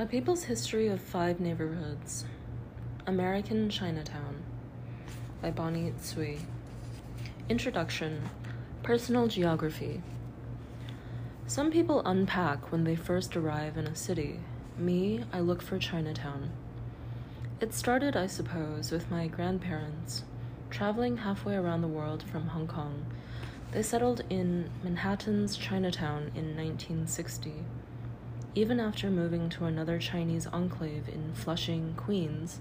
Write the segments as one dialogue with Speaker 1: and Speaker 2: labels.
Speaker 1: A People's History of Five Neighborhoods American Chinatown by Bonnie Tsui. Introduction Personal Geography Some people unpack when they first arrive in a city. Me, I look for Chinatown. It started, I suppose, with my grandparents. Traveling halfway around the world from Hong Kong, they settled in Manhattan's Chinatown in 1960. Even after moving to another Chinese enclave in Flushing, Queens,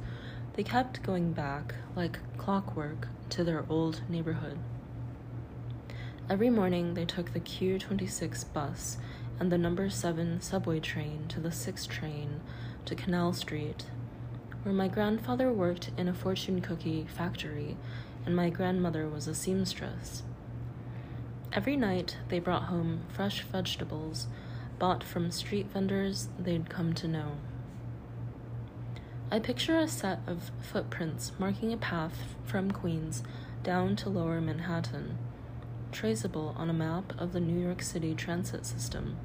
Speaker 1: they kept going back, like clockwork, to their old neighborhood. Every morning, they took the Q26 bus and the number 7 subway train to the 6 train to Canal Street, where my grandfather worked in a fortune cookie factory and my grandmother was a seamstress. Every night, they brought home fresh vegetables bought from street vendors they'd come to know. I picture a set of footprints marking a path from Queens down to lower Manhattan, traceable on a map of the New York City transit system.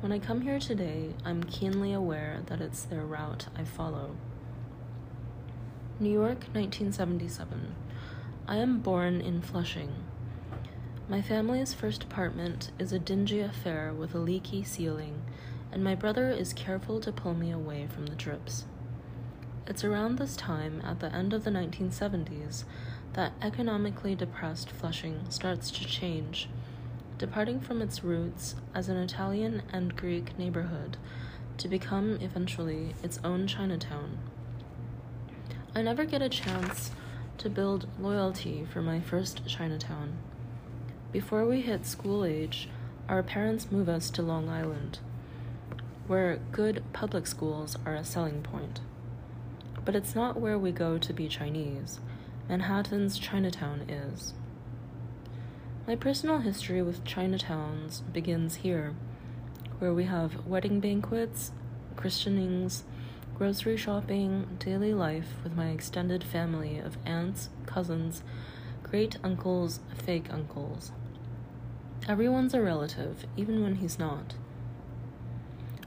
Speaker 1: When I come here today, I'm keenly aware that it's their route I follow. New York, 1977. I am born in Flushing. My family's first apartment is a dingy affair with a leaky ceiling, and my brother is careful to pull me away from the drips. It's around this time, at the end of the 1970s, that economically depressed Flushing starts to change, departing from its roots as an Italian and Greek neighborhood to become eventually its own Chinatown. I never get a chance to build loyalty for my first Chinatown. Before we hit school age, our parents move us to Long Island, where good public schools are a selling point. But it's not where we go to be Chinese. Manhattan's Chinatown is. My personal history with Chinatowns begins here, where we have wedding banquets, christenings, grocery shopping, daily life with my extended family of aunts, cousins, great uncles, fake uncles. Everyone's a relative, even when he's not.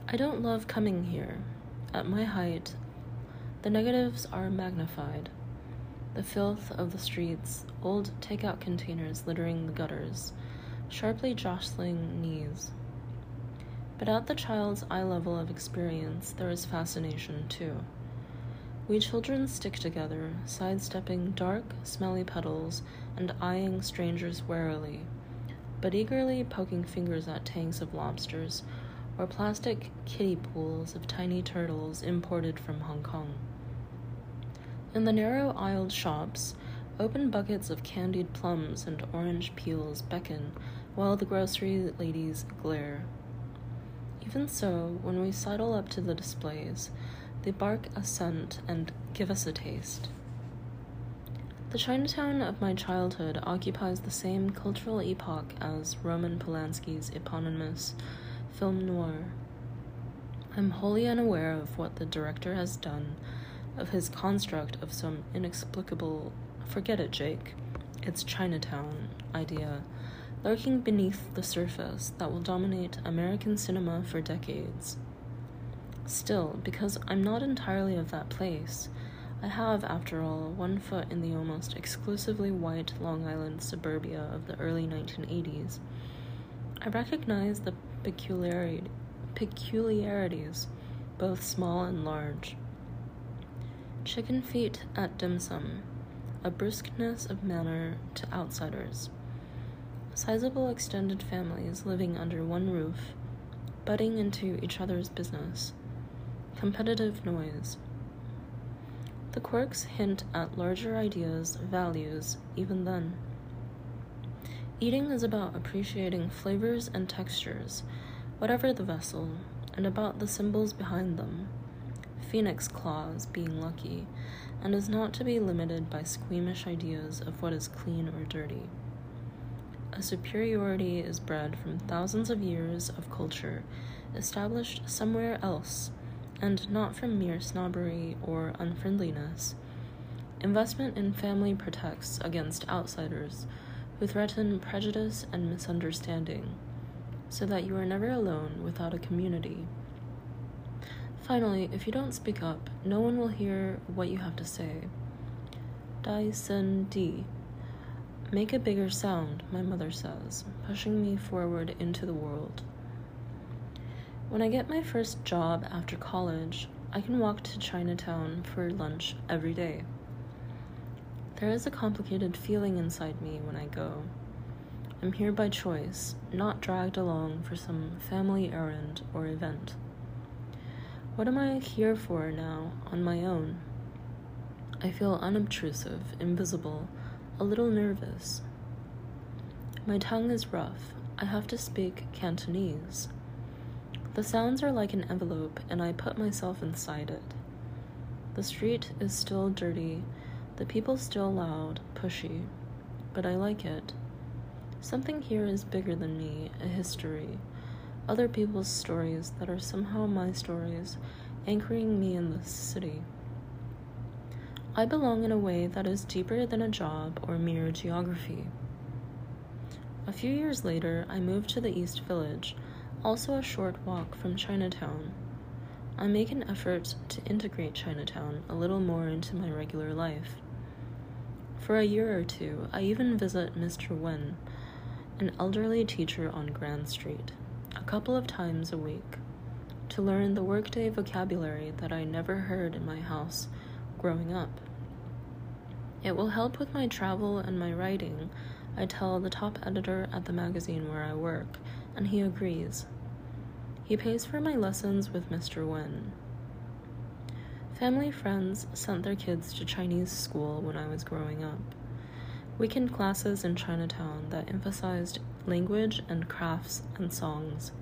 Speaker 1: I don't love coming here. At my height, the negatives are magnified. The filth of the streets, old takeout containers littering the gutters, sharply jostling knees. But at the child's eye level of experience, there is fascination too. We children stick together, sidestepping dark, smelly puddles and eyeing strangers warily but eagerly poking fingers at tanks of lobsters or plastic kiddie pools of tiny turtles imported from Hong Kong. In the narrow aisled shops, open buckets of candied plums and orange peels beckon while the grocery ladies glare. Even so, when we sidle up to the displays, they bark assent and give us a taste. The Chinatown of my childhood occupies the same cultural epoch as Roman Polanski's eponymous film noir. I'm wholly unaware of what the director has done, of his construct of some inexplicable, forget it, Jake, it's Chinatown idea lurking beneath the surface that will dominate American cinema for decades. Still, because I'm not entirely of that place, I have, after all, one foot in the almost exclusively white Long Island suburbia of the early 1980s. I recognize the peculiarities, both small and large. Chicken feet at dim sum, a briskness of manner to outsiders, sizable extended families living under one roof, butting into each other's business, competitive noise the quirks hint at larger ideas, values, even then. Eating is about appreciating flavors and textures, whatever the vessel, and about the symbols behind them. Phoenix claws being lucky, and is not to be limited by squeamish ideas of what is clean or dirty. A superiority is bred from thousands of years of culture established somewhere else and not from mere snobbery or unfriendliness. Investment in family protects against outsiders who threaten prejudice and misunderstanding, so that you are never alone without a community. Finally, if you don't speak up, no one will hear what you have to say. Dai Sen Di. Make a bigger sound, my mother says, pushing me forward into the world. When I get my first job after college, I can walk to Chinatown for lunch every day. There is a complicated feeling inside me when I go. I'm here by choice, not dragged along for some family errand or event. What am I here for now, on my own? I feel unobtrusive, invisible, a little nervous. My tongue is rough. I have to speak Cantonese. The sounds are like an envelope, and I put myself inside it. The street is still dirty, the people still loud, pushy, but I like it. Something here is bigger than me, a history, other people's stories that are somehow my stories, anchoring me in this city. I belong in a way that is deeper than a job or mere geography. A few years later, I moved to the East Village, also a short walk from Chinatown. I make an effort to integrate Chinatown a little more into my regular life. For a year or two, I even visit Mr. Wen, an elderly teacher on Grand Street a couple of times a week to learn the workday vocabulary that I never heard in my house growing up. It will help with my travel and my writing, I tell the top editor at the magazine where I work, and he agrees. He pays for my lessons with Mr. Wen. Family friends sent their kids to Chinese school when I was growing up. Weekend classes in Chinatown that emphasized language and crafts and songs.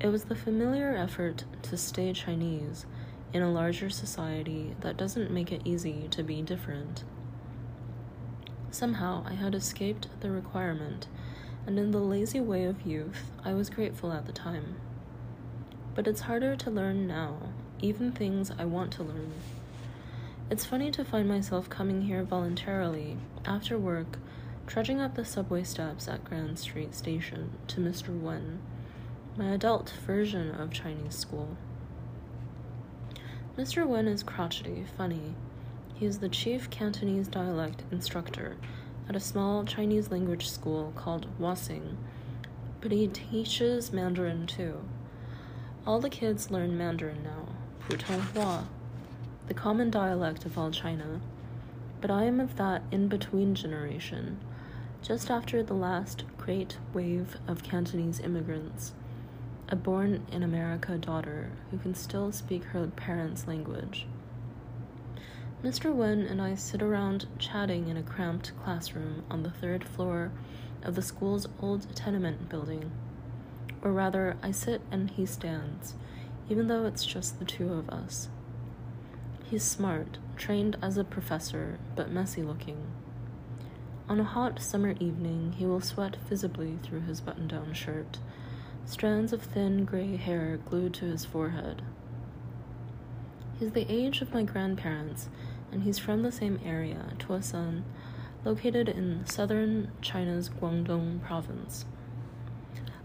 Speaker 1: It was the familiar effort to stay Chinese in a larger society that doesn't make it easy to be different. Somehow I had escaped the requirement, and in the lazy way of youth, I was grateful at the time. But it's harder to learn now, even things I want to learn. It's funny to find myself coming here voluntarily, after work, trudging up the subway steps at Grand Street Station to Mr. Wen, my adult version of Chinese school. Mr. Wen is crotchety, funny. He is the chief Cantonese dialect instructor at a small Chinese language school called Wasing, but he teaches Mandarin too. All the kids learn Mandarin now, Putonghua, the common dialect of all China, but I am of that in between generation just after the last great wave of Cantonese immigrants, a born in America daughter who can still speak her parents' language. Mr. Wen and I sit around chatting in a cramped classroom on the third floor of the school's old tenement building. Or rather, I sit and he stands, even though it's just the two of us. He's smart, trained as a professor, but messy looking. On a hot summer evening, he will sweat visibly through his button down shirt, strands of thin gray hair glued to his forehead. He's the age of my grandparents, and he's from the same area, Toisan, located in southern China's Guangdong province.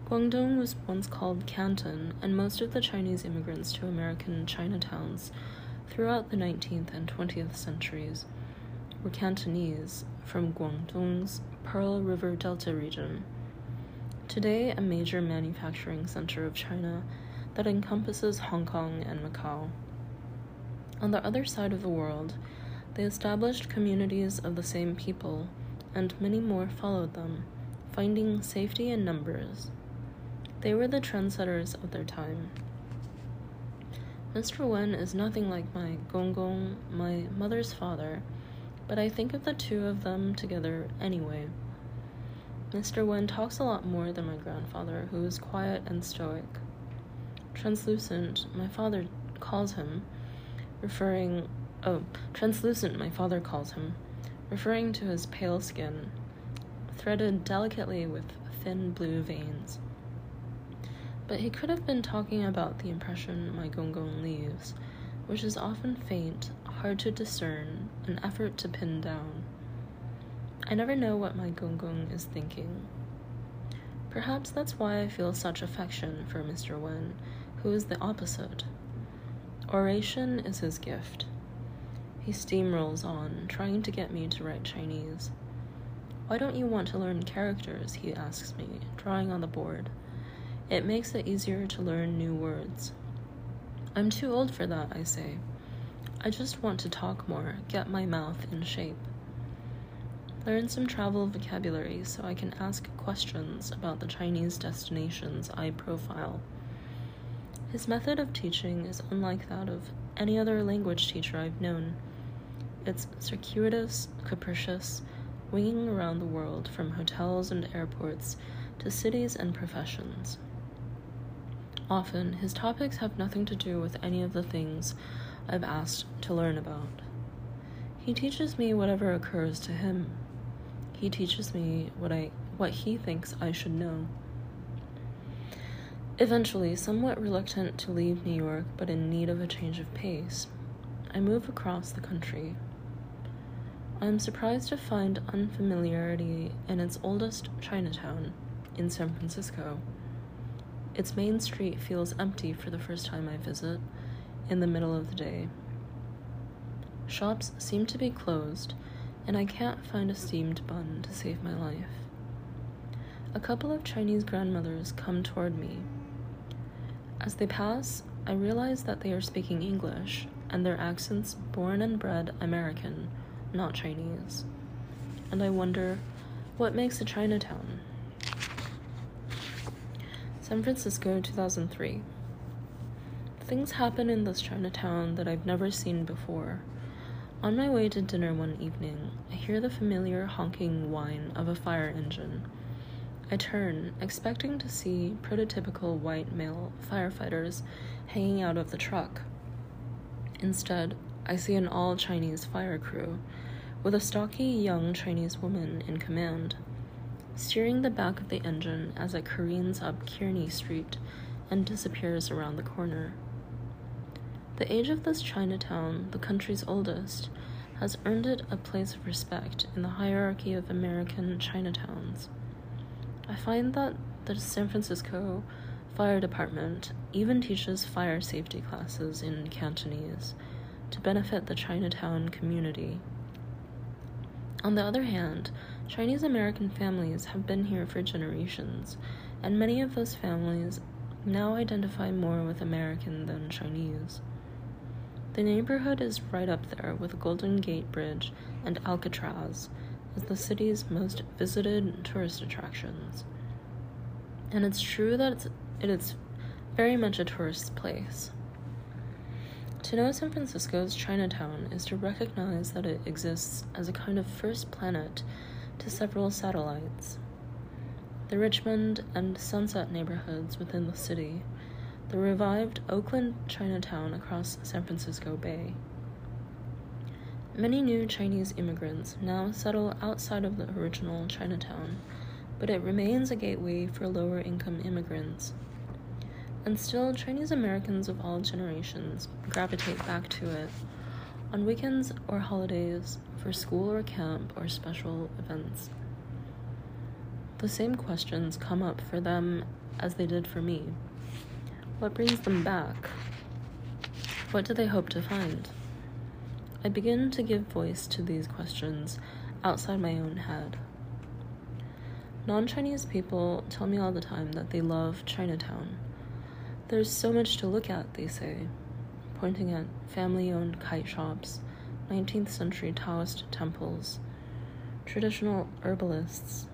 Speaker 1: Guangdong was once called Canton, and most of the Chinese immigrants to American Chinatowns throughout the 19th and 20th centuries were Cantonese from Guangdong's Pearl River Delta region. Today, a major manufacturing center of China that encompasses Hong Kong and Macau. On the other side of the world, they established communities of the same people, and many more followed them, finding safety in numbers. They were the trendsetters of their time. Mr. Wen is nothing like my Gong Gong, my mother's father, but I think of the two of them together anyway. Mr. Wen talks a lot more than my grandfather, who is quiet and stoic. Translucent, my father calls him, referring. Oh, translucent, my father calls him, referring to his pale skin, threaded delicately with thin blue veins. But he could have been talking about the impression my Gong Gong leaves, which is often faint hard to discern, an effort to pin down. I never know what my Gong Gong is thinking. Perhaps that's why I feel such affection for Mr. Wen, who is the opposite, Oration is his gift. He steamrolls on, trying to get me to write Chinese. Why don't you want to learn characters? He asks me, drawing on the board. It makes it easier to learn new words. I'm too old for that, I say. I just want to talk more, get my mouth in shape. Learn some travel vocabulary so I can ask questions about the Chinese destinations I profile. His method of teaching is unlike that of any other language teacher I've known. It's circuitous, capricious, winging around the world from hotels and airports to cities and professions. Often, his topics have nothing to do with any of the things I've asked to learn about. He teaches me whatever occurs to him. He teaches me what I what he thinks I should know. Eventually, somewhat reluctant to leave New York but in need of a change of pace, I move across the country. I am surprised to find unfamiliarity in its oldest Chinatown in San Francisco. Its main street feels empty for the first time I visit, in the middle of the day. Shops seem to be closed, and I can't find a steamed bun to save my life. A couple of Chinese grandmothers come toward me. As they pass, I realize that they are speaking English, and their accents born and bred American, not Chinese. And I wonder what makes a Chinatown? San Francisco, 2003. Things happen in this Chinatown that I've never seen before. On my way to dinner one evening, I hear the familiar honking whine of a fire engine. I turn, expecting to see prototypical white male firefighters hanging out of the truck. Instead, I see an all Chinese fire crew, with a stocky young Chinese woman in command steering the back of the engine as it careens up Kearny Street and disappears around the corner. The age of this Chinatown, the country's oldest, has earned it a place of respect in the hierarchy of American Chinatowns. I find that the San Francisco Fire Department even teaches fire safety classes in Cantonese to benefit the Chinatown community. On the other hand, Chinese American families have been here for generations, and many of those families now identify more with American than Chinese. The neighborhood is right up there with Golden Gate Bridge and Alcatraz as the city's most visited tourist attractions. And it's true that it's, it is very much a tourist place. To know San Francisco's Chinatown is to recognize that it exists as a kind of first planet to several satellites. The Richmond and Sunset neighborhoods within the city, the revived Oakland Chinatown across San Francisco Bay. Many new Chinese immigrants now settle outside of the original Chinatown, but it remains a gateway for lower income immigrants. And still, Chinese Americans of all generations gravitate back to it on weekends or holidays, for school or camp or special events. The same questions come up for them as they did for me. What brings them back? What do they hope to find? I begin to give voice to these questions outside my own head. Non Chinese people tell me all the time that they love Chinatown. There's so much to look at, they say pointing at family owned kite shops, 19th century Taoist temples, traditional herbalists,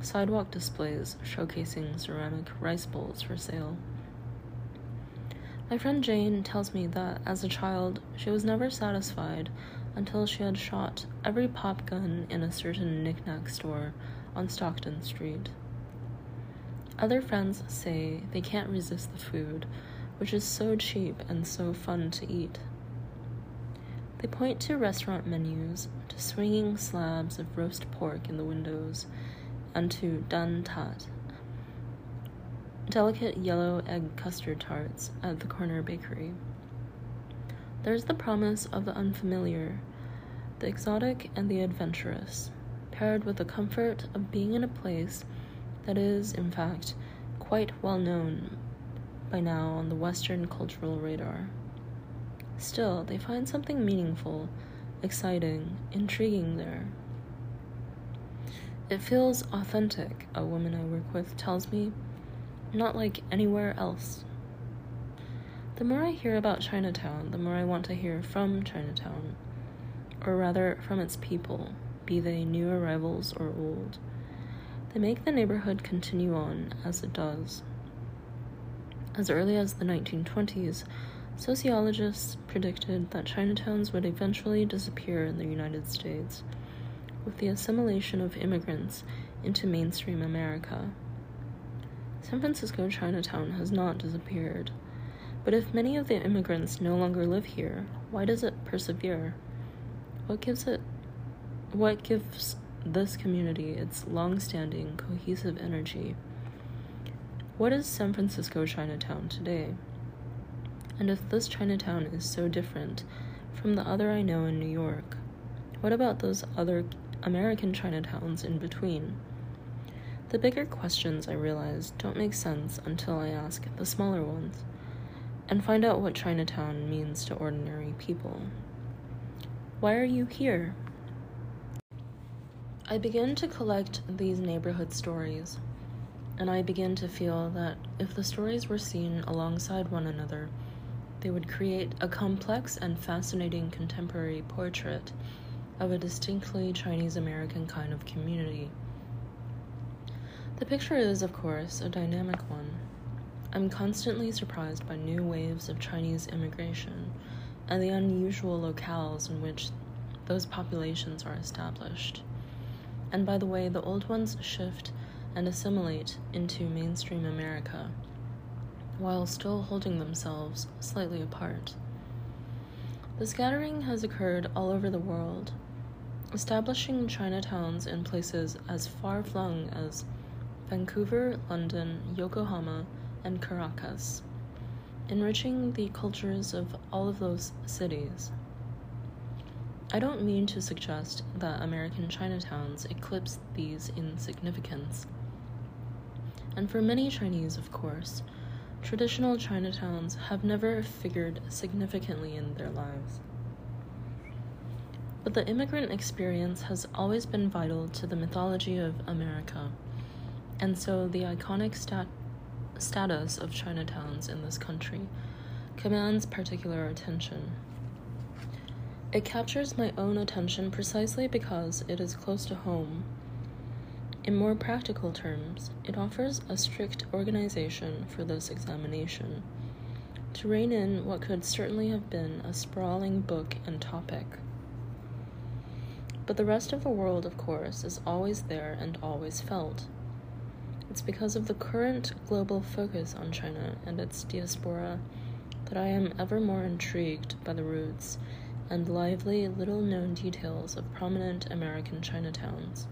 Speaker 1: sidewalk displays showcasing ceramic rice bowls for sale. My friend Jane tells me that as a child, she was never satisfied until she had shot every pop gun in a certain knickknack store on Stockton Street. Other friends say they can't resist the food which is so cheap and so fun to eat. They point to restaurant menus, to swinging slabs of roast pork in the windows, and to dan tat, delicate yellow egg custard tarts at the corner bakery. There's the promise of the unfamiliar, the exotic and the adventurous, paired with the comfort of being in a place that is, in fact, quite well known by now on the Western cultural radar. Still, they find something meaningful, exciting, intriguing there. It feels authentic, a woman I work with tells me, not like anywhere else. The more I hear about Chinatown, the more I want to hear from Chinatown, or rather from its people, be they new arrivals or old. They make the neighborhood continue on as it does. As early as the 1920s, sociologists predicted that Chinatowns would eventually disappear in the United States with the assimilation of immigrants into mainstream America. San Francisco Chinatown has not disappeared. But if many of the immigrants no longer live here, why does it persevere? What gives it what gives this community its long-standing cohesive energy? What is San Francisco Chinatown today? And if this Chinatown is so different from the other I know in New York, what about those other American Chinatowns in between? The bigger questions I realize don't make sense until I ask the smaller ones and find out what Chinatown means to ordinary people. Why are you here? I begin to collect these neighborhood stories, and I begin to feel that if the stories were seen alongside one another, they would create a complex and fascinating contemporary portrait of a distinctly Chinese American kind of community. The picture is, of course, a dynamic one I'm constantly surprised by new waves of Chinese immigration and the unusual locales in which those populations are established, and by the way the old ones shift and assimilate into mainstream America while still holding themselves slightly apart. The scattering has occurred all over the world, establishing Chinatowns in places as far flung as Vancouver, London, Yokohama, and Caracas, enriching the cultures of all of those cities. I don't mean to suggest that American Chinatowns eclipse these in significance. And for many Chinese, of course, traditional Chinatowns have never figured significantly in their lives. But the immigrant experience has always been vital to the mythology of America, and so the iconic stat- status of Chinatowns in this country commands particular attention. It captures my own attention precisely because it is close to home. In more practical terms, it offers a strict organization for this examination to rein in what could certainly have been a sprawling book and topic. But the rest of the world, of course, is always there and always felt. It's because of the current global focus on China and its diaspora that I am ever more intrigued by the roots and lively, little known details of prominent American Chinatowns.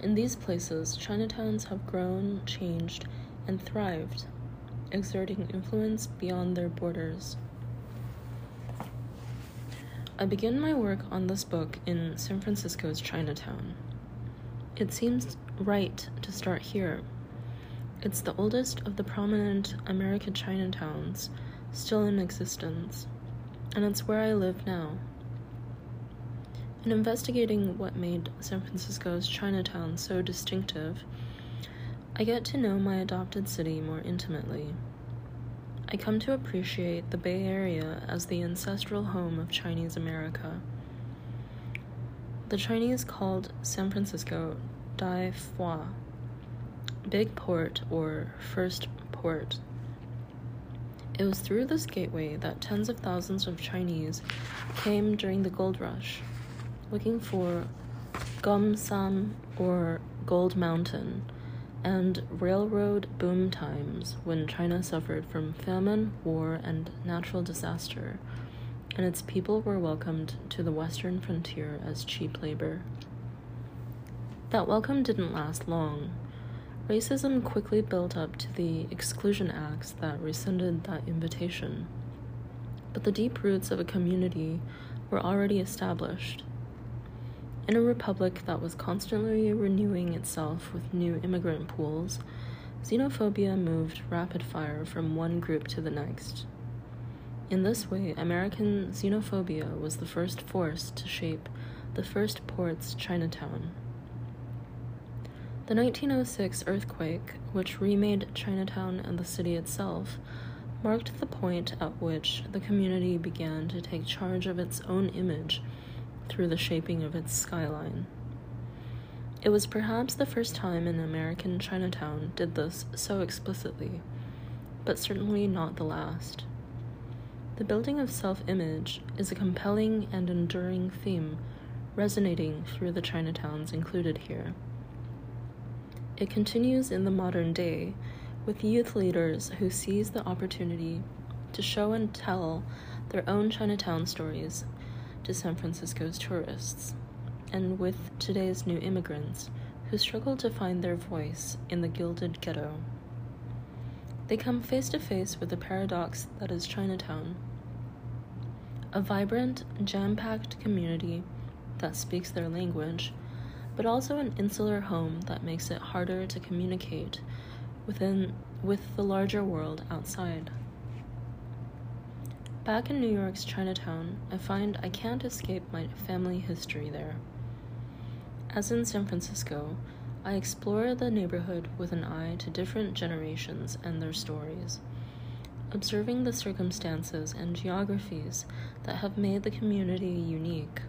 Speaker 1: In these places, Chinatowns have grown, changed, and thrived, exerting influence beyond their borders. I begin my work on this book in San Francisco's Chinatown. It seems right to start here. It's the oldest of the prominent American Chinatowns still in existence, and it's where I live now. In investigating what made San Francisco's Chinatown so distinctive, I get to know my adopted city more intimately. I come to appreciate the Bay Area as the ancestral home of Chinese America. The Chinese called San Francisco Dai Big Port or First Port. It was through this gateway that tens of thousands of Chinese came during the gold rush, looking for Gum Sam or Gold Mountain and railroad boom times when China suffered from famine, war, and natural disaster and its people were welcomed to the western frontier as cheap labor. That welcome didn't last long. Racism quickly built up to the exclusion acts that rescinded that invitation. But the deep roots of a community were already established. In a republic that was constantly renewing itself with new immigrant pools, xenophobia moved rapid fire from one group to the next. In this way, American xenophobia was the first force to shape the first port's Chinatown. The 1906 earthquake, which remade Chinatown and the city itself, marked the point at which the community began to take charge of its own image through the shaping of its skyline. It was perhaps the first time an American Chinatown did this so explicitly, but certainly not the last. The building of self image is a compelling and enduring theme resonating through the Chinatowns included here. It continues in the modern day with youth leaders who seize the opportunity to show and tell their own Chinatown stories to San Francisco's tourists, and with today's new immigrants who struggle to find their voice in the gilded ghetto. They come face to face with the paradox that is Chinatown a vibrant, jam packed community that speaks their language, but also an insular home that makes it harder to communicate within with the larger world outside. Back in New York's Chinatown, I find I can't escape my family history there. As in San Francisco, I explore the neighborhood with an eye to different generations and their stories observing the circumstances and geographies that have made the community unique.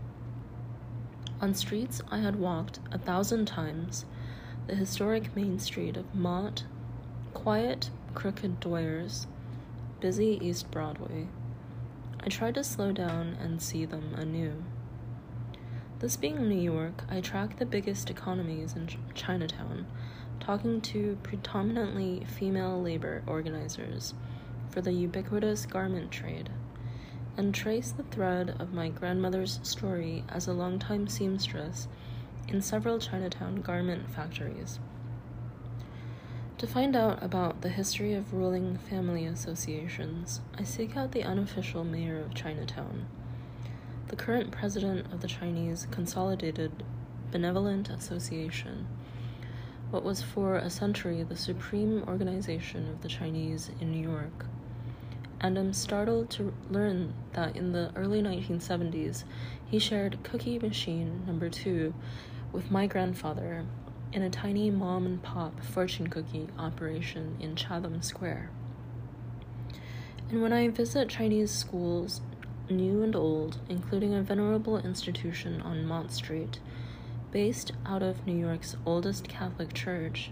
Speaker 1: On streets I had walked a thousand times, the historic main street of Mott, quiet, crooked Doyers, busy East Broadway. I tried to slow down and see them anew. This being New York, I track the biggest economies in Chinatown, talking to predominantly female labor organizers for the ubiquitous garment trade, and trace the thread of my grandmother's story as a longtime seamstress in several Chinatown garment factories. To find out about the history of ruling family associations, I seek out the unofficial mayor of Chinatown, the current president of the Chinese Consolidated Benevolent Association, what was for a century the supreme organization of the Chinese in New York and am startled to learn that in the early 1970s he shared Cookie Machine number 2 with my grandfather in a tiny mom and pop fortune cookie operation in Chatham Square. And when I visit Chinese schools, new and old, including a venerable institution on Mott Street, based out of New York's oldest Catholic church,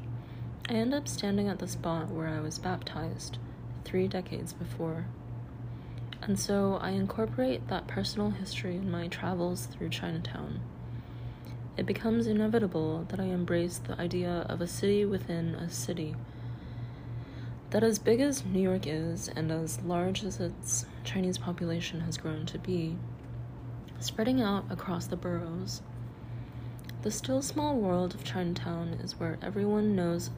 Speaker 1: I end up standing at the spot where I was baptized three decades before. And so I incorporate that personal history in my travels through Chinatown. It becomes inevitable that I embrace the idea of a city within a city. That, as big as New York is, and as large as its Chinese population has grown to be, spreading out across the boroughs, the still small world of Chinatown is where everyone knows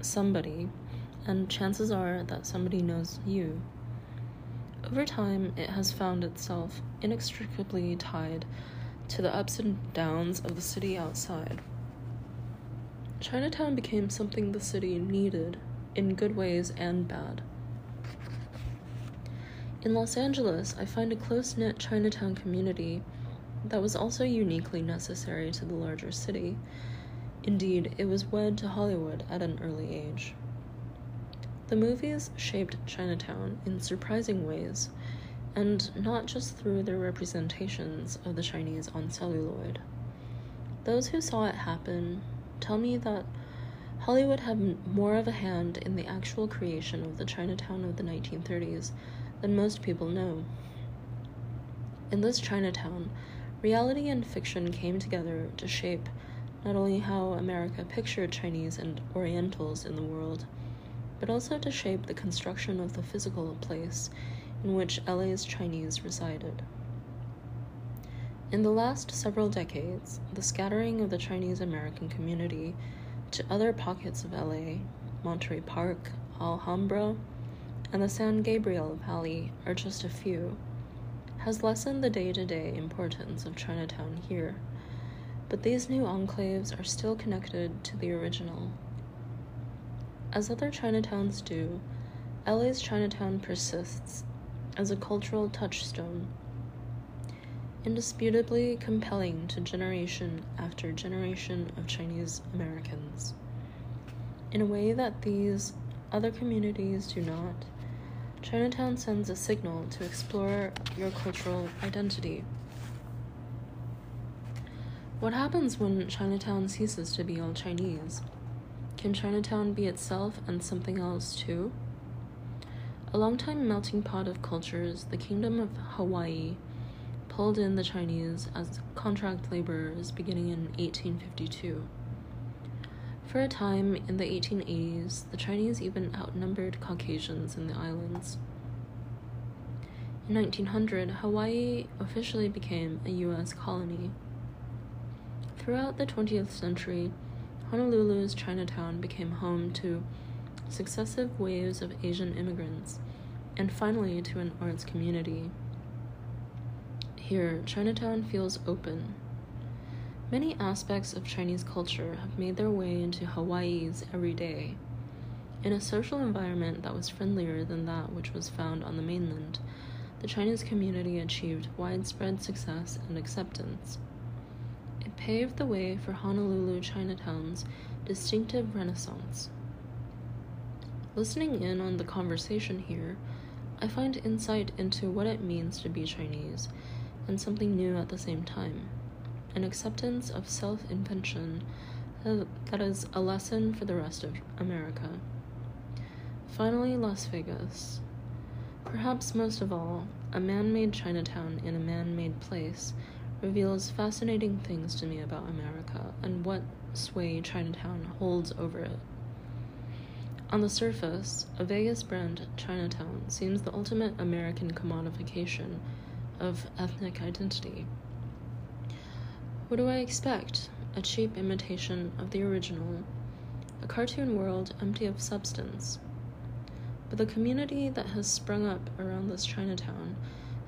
Speaker 1: somebody and chances are that somebody knows you. Over time, it has found itself inextricably tied to the ups and downs of the city outside. Chinatown became something the city needed, in good ways and bad. In Los Angeles, I find a close knit Chinatown community that was also uniquely necessary to the larger city. Indeed, it was wed to Hollywood at an early age. The movies shaped Chinatown in surprising ways, and not just through their representations of the Chinese on celluloid. Those who saw it happen tell me that Hollywood had more of a hand in the actual creation of the Chinatown of the 1930s than most people know. In this Chinatown, reality and fiction came together to shape not only how America pictured Chinese and Orientals in the world but also to shape the construction of the physical place in which LA's Chinese resided. In the last several decades, the scattering of the Chinese American community to other pockets of LA, Monterey Park, Alhambra, and the San Gabriel Valley are just a few, has lessened the day to day importance of Chinatown here, but these new enclaves are still connected to the original as other Chinatowns do, LA's Chinatown persists, as a cultural touchstone, indisputably compelling to generation after generation of Chinese Americans. In a way that these other communities do not, Chinatown sends a signal to explore your cultural identity. What happens when Chinatown ceases to be all Chinese? Can Chinatown be itself and something else too? A long-time melting pot of cultures, the Kingdom of Hawaii pulled in the Chinese as contract laborers beginning in 1852. For a time in the 1880s, the Chinese even outnumbered Caucasians in the islands. In 1900, Hawaii officially became a U.S. colony. Throughout the 20th century, Honolulu's Chinatown became home to successive waves of Asian immigrants, and finally to an arts community. Here, Chinatown feels open. Many aspects of Chinese culture have made their way into Hawaii's everyday. In a social environment that was friendlier than that which was found on the mainland, the Chinese community achieved widespread success and acceptance paved the way for Honolulu Chinatown's distinctive renaissance. Listening in on the conversation here, I find insight into what it means to be Chinese and something new at the same time an acceptance of self invention uh, that is a lesson for the rest of America. Finally, Las Vegas. Perhaps most of all, a man made Chinatown in a man made place reveals fascinating things to me about America and what sway Chinatown holds over it. On the surface, a Vegas brand Chinatown seems the ultimate American commodification of ethnic identity. What do I expect? A cheap imitation of the original, a cartoon world empty of substance. But the community that has sprung up around this Chinatown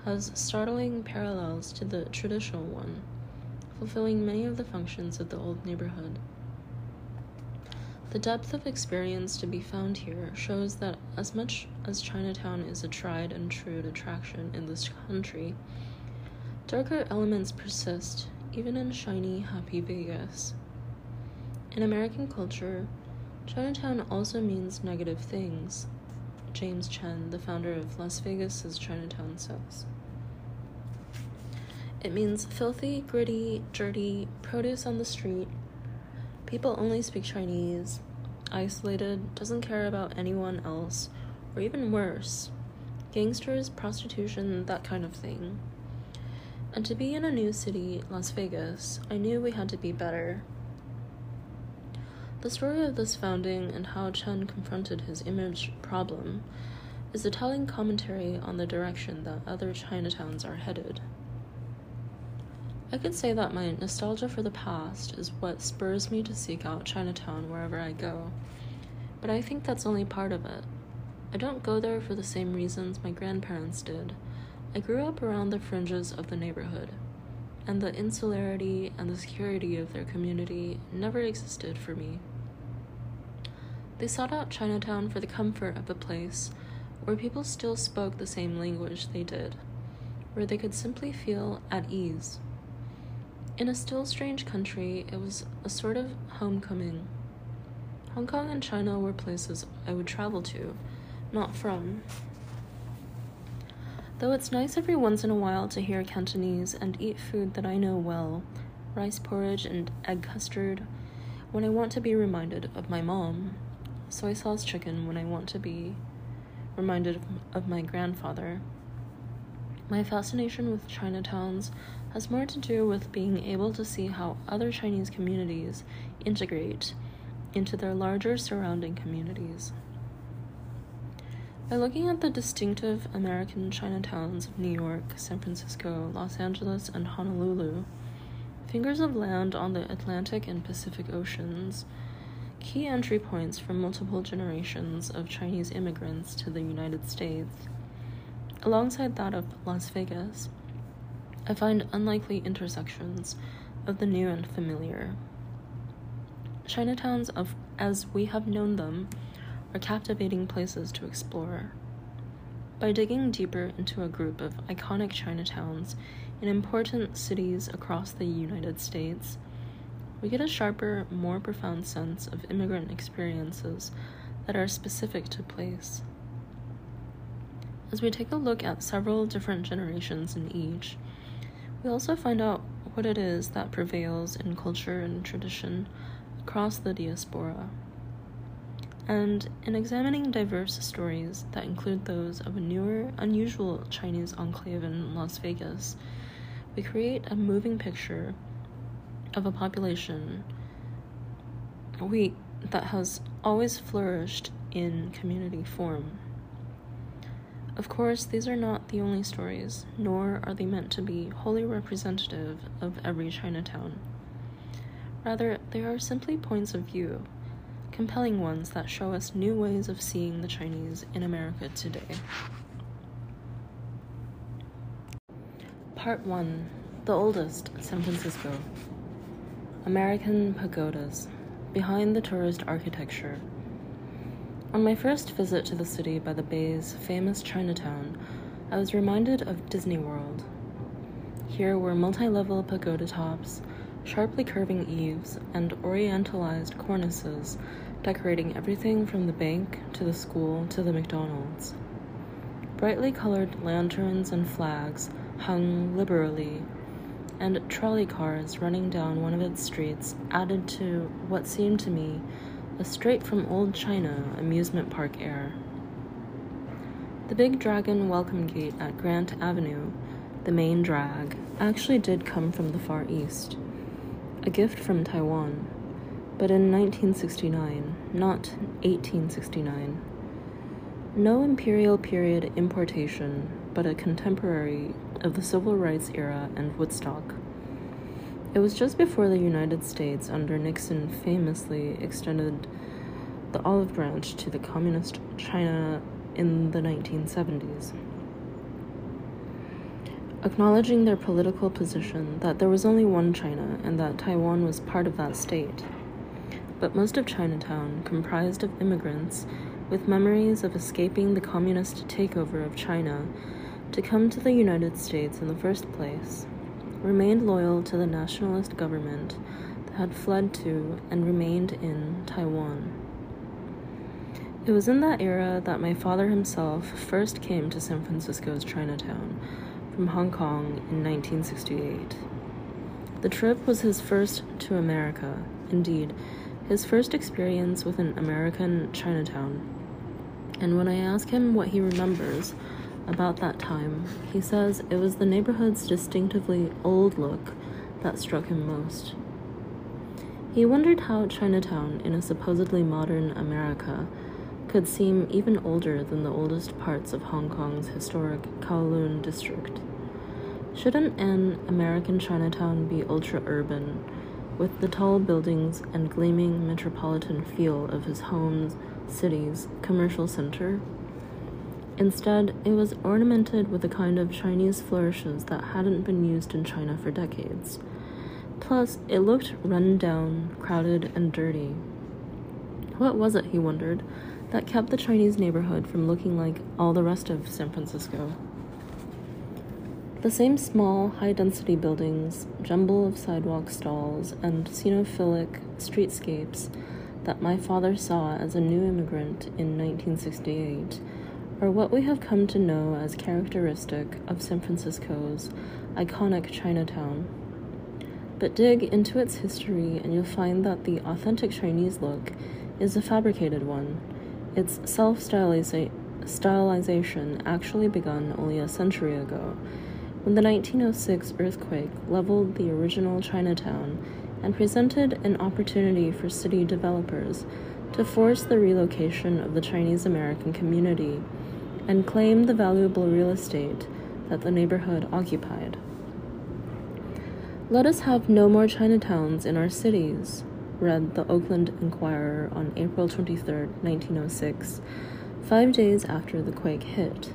Speaker 1: has startling parallels to the traditional one, fulfilling many of the functions of the old neighborhood. The depth of experience to be found here shows that as much as Chinatown is a tried and true attraction in this country, darker elements persist even in shiny, happy Vegas. In American culture, Chinatown also means negative things. James Chen, the founder of Las Vegas's Chinatown, says. It means filthy, gritty, dirty, produce on the street. People only speak Chinese, isolated, doesn't care about anyone else, or even worse, gangsters, prostitution, that kind of thing. And to be in a new city, Las Vegas, I knew we had to be better. The story of this founding and how Chen confronted his image problem is a telling commentary on the direction that other Chinatowns are headed. I could say that my nostalgia for the past is what spurs me to seek out Chinatown wherever I go, but I think that's only part of it. I don't go there for the same reasons my grandparents did. I grew up around the fringes of the neighborhood, and the insularity and the security of their community never existed for me. They sought out Chinatown for the comfort of a place where people still spoke the same language they did, where they could simply feel at ease. In a still strange country, it was a sort of homecoming. Hong Kong and China were places I would travel to, not from. Though it's nice every once in a while to hear Cantonese and eat food that I know well rice porridge and egg custard when I want to be reminded of my mom, soy sauce chicken when I want to be reminded of my grandfather. My fascination with Chinatowns has more to do with being able to see how other Chinese communities integrate into their larger surrounding communities. By looking at the distinctive American Chinatowns of New York, San Francisco, Los Angeles, and Honolulu, fingers of land on the Atlantic and Pacific Oceans, key entry points for multiple generations of Chinese immigrants to the United States, alongside that of Las Vegas, I find unlikely intersections of the new and familiar. Chinatowns, of, as we have known them, are captivating places to explore. By digging deeper into a group of iconic Chinatowns in important cities across the United States, we get a sharper, more profound sense of immigrant experiences that are specific to place. As we take a look at several different generations in each, we also find out what it is that prevails in culture and tradition across the diaspora. And in examining diverse stories that include those of a newer, unusual Chinese enclave in Las Vegas, we create a moving picture of a population we that has always flourished in community form. Of course, these are not the only stories, nor are they meant to be wholly representative of every Chinatown. Rather, they are simply points of view, compelling ones that show us new ways of seeing the Chinese in America today. Part 1 The Oldest, San Francisco. American Pagodas, behind the tourist architecture. On my first visit to the city by the Bay's famous Chinatown, I was reminded of Disney World. Here were multi level pagoda tops, sharply curving eaves, and orientalized cornices decorating everything from the bank to the school to the McDonald's. Brightly colored lanterns and flags hung liberally, and trolley cars running down one of its streets added to what seemed to me a straight from old China amusement park air. The big dragon welcome gate at Grant Avenue, the main drag, actually did come from the Far East, a gift from Taiwan, but in 1969, not 1869. No imperial period importation, but a contemporary of the civil rights era and Woodstock. It was just before the United States under Nixon famously extended the olive branch to the communist China in the 1970s. Acknowledging their political position that there was only one China and that Taiwan was part of that state. But most of Chinatown comprised of immigrants with memories of escaping the communist takeover of China to come to the United States in the first place remained loyal to the nationalist government that had fled to and remained in Taiwan. It was in that era that my father himself first came to San Francisco's Chinatown from Hong Kong in 1968. The trip was his first to America, indeed, his first experience with an American Chinatown. And when I ask him what he remembers, about that time, he says it was the neighborhood's distinctively old look that struck him most. He wondered how Chinatown, in a supposedly modern America, could seem even older than the oldest parts of Hong Kong's historic Kowloon district. Shouldn't an American Chinatown be ultra urban, with the tall buildings and gleaming metropolitan feel of his home's, city's, commercial center? Instead, it was ornamented with a kind of Chinese flourishes that hadn't been used in China for decades. Plus, it looked run down, crowded, and dirty. What was it, he wondered, that kept the Chinese neighborhood from looking like all the rest of San Francisco? The same small, high density buildings, jumble of sidewalk stalls, and xenophilic streetscapes that my father saw as a new immigrant in 1968 are what we have come to know as characteristic of San Francisco's iconic Chinatown. But dig into its history and you'll find that the authentic Chinese look is a fabricated one. Its self stylization actually begun only a century ago, when the 1906 earthquake leveled the original Chinatown and presented an opportunity for city developers to force the relocation of the Chinese American community and claim the valuable real estate that the neighborhood occupied. Let us have no more Chinatowns in our cities, read the Oakland Inquirer on April 23, 1906, five days after the quake hit.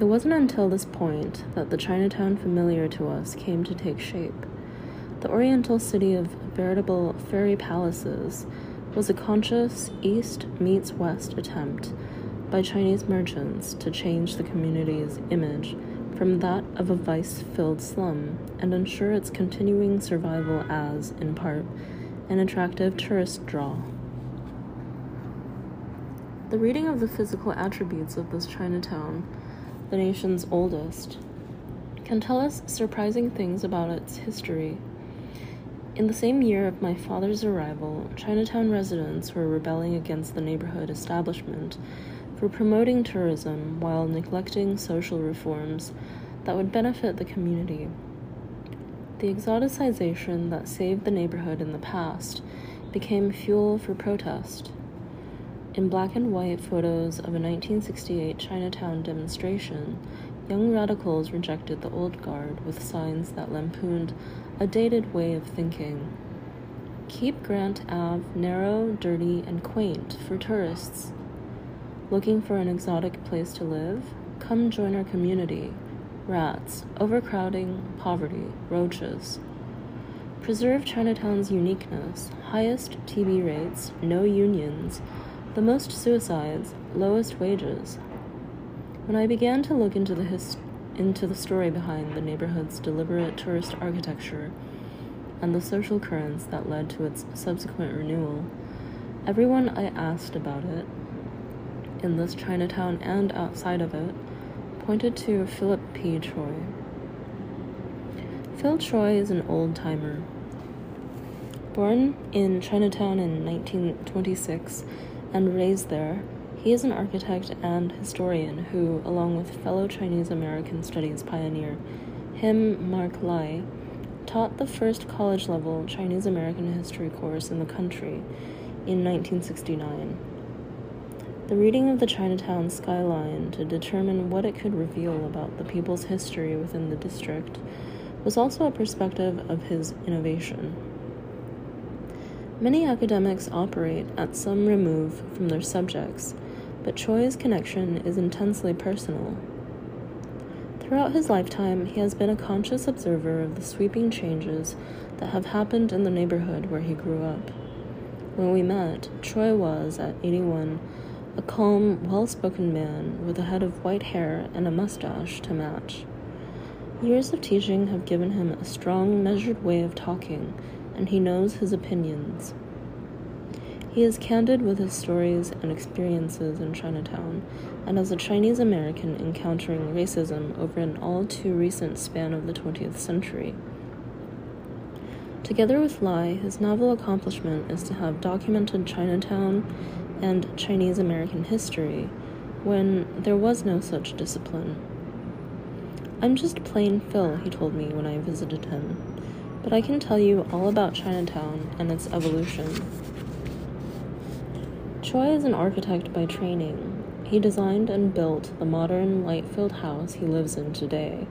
Speaker 1: It wasn't until this point that the Chinatown familiar to us came to take shape. The oriental city of veritable fairy palaces was a conscious east meets west attempt by Chinese merchants to change the community's image from that of a vice filled slum and ensure its continuing survival as, in part, an attractive tourist draw. The reading of the physical attributes of this Chinatown, the nation's oldest, can tell us surprising things about its history. In the same year of my father's arrival, Chinatown residents were rebelling against the neighborhood establishment for promoting tourism while neglecting social reforms that would benefit the community. The exoticization that saved the neighborhood in the past became fuel for protest. In black and white photos of a 1968 Chinatown demonstration, young radicals rejected the old guard with signs that lampooned a dated way of thinking. Keep Grant Ave narrow, dirty, and quaint for tourists. Looking for an exotic place to live? Come join our community. Rats, overcrowding, poverty, roaches. Preserve Chinatown's uniqueness, highest TB rates, no unions, the most suicides, lowest wages. When I began to look into the his- into the story behind the neighborhood's deliberate tourist architecture and the social currents that led to its subsequent renewal, everyone I asked about it in this Chinatown and outside of it pointed to Philip P. Choy. Phil Choy is an old timer. Born in Chinatown in 1926 and raised there, he is an architect and historian who, along with fellow Chinese American studies pioneer Him Mark Lai, taught the first college level Chinese American history course in the country in 1969 the reading of the Chinatown skyline to determine what it could reveal about the people's history within the district was also a perspective of his innovation. Many academics operate at some remove from their subjects, but Choy's connection is intensely personal. Throughout his lifetime, he has been a conscious observer of the sweeping changes that have happened in the neighborhood where he grew up. When we met, Choy was, at 81, a calm, well spoken man with a head of white hair and a mustache to match. Years of teaching have given him a strong, measured way of talking, and he knows his opinions. He is candid with his stories and experiences in Chinatown, and as a Chinese American encountering racism over an all too recent span of the 20th century. Together with Lai, his novel accomplishment is to have documented Chinatown and Chinese American history when there was no such discipline. I'm just plain Phil, he told me when I visited him, but I can tell you all about Chinatown and its evolution. Choy is an architect by training. He designed and built the modern light filled house he lives in today,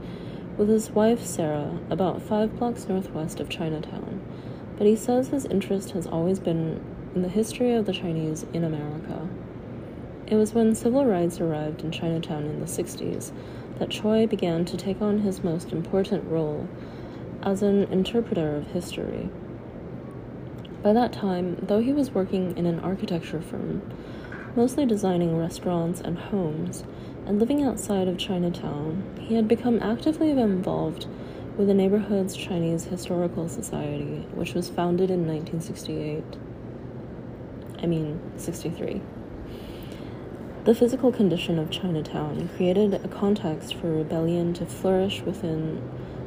Speaker 1: with his wife Sarah, about five blocks northwest of Chinatown. But he says his interest has always been in the history of the Chinese in America. It was when civil rights arrived in Chinatown in the 60s that Choy began to take on his most important role as an interpreter of history. By that time, though he was working in an architecture firm, mostly designing restaurants and homes, and living outside of Chinatown, he had become actively involved with the neighborhood's Chinese Historical Society, which was founded in 1968. I mean 63. The physical condition of Chinatown created a context for rebellion to flourish within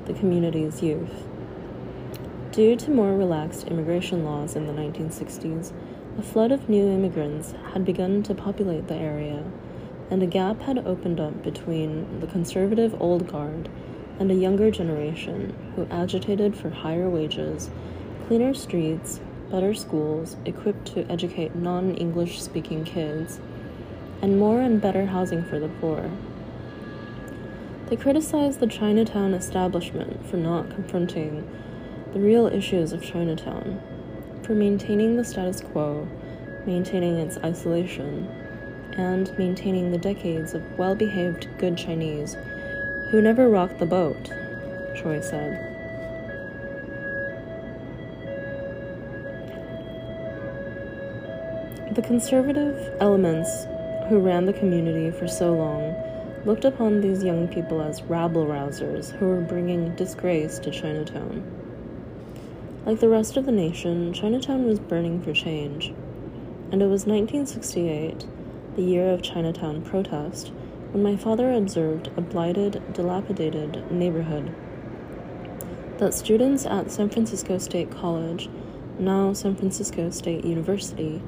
Speaker 1: the community's youth. Due to more relaxed immigration laws in the 1960s, a flood of new immigrants had begun to populate the area, and a gap had opened up between the conservative old guard and a younger generation who agitated for higher wages, cleaner streets, better schools equipped to educate non English speaking kids, and more and better housing for the poor. They criticized the Chinatown establishment for not confronting the real issues of Chinatown, for maintaining the status quo, maintaining its isolation, and maintaining the decades of well behaved good Chinese who never rocked the boat, Choy said. The conservative elements who ran the community for so long, looked upon these young people as rabble rousers who were bringing disgrace to Chinatown. Like the rest of the nation, Chinatown was burning for change, and it was 1968, the year of Chinatown protest, when my father observed a blighted, dilapidated neighborhood. That students at San Francisco State College, now San Francisco State University,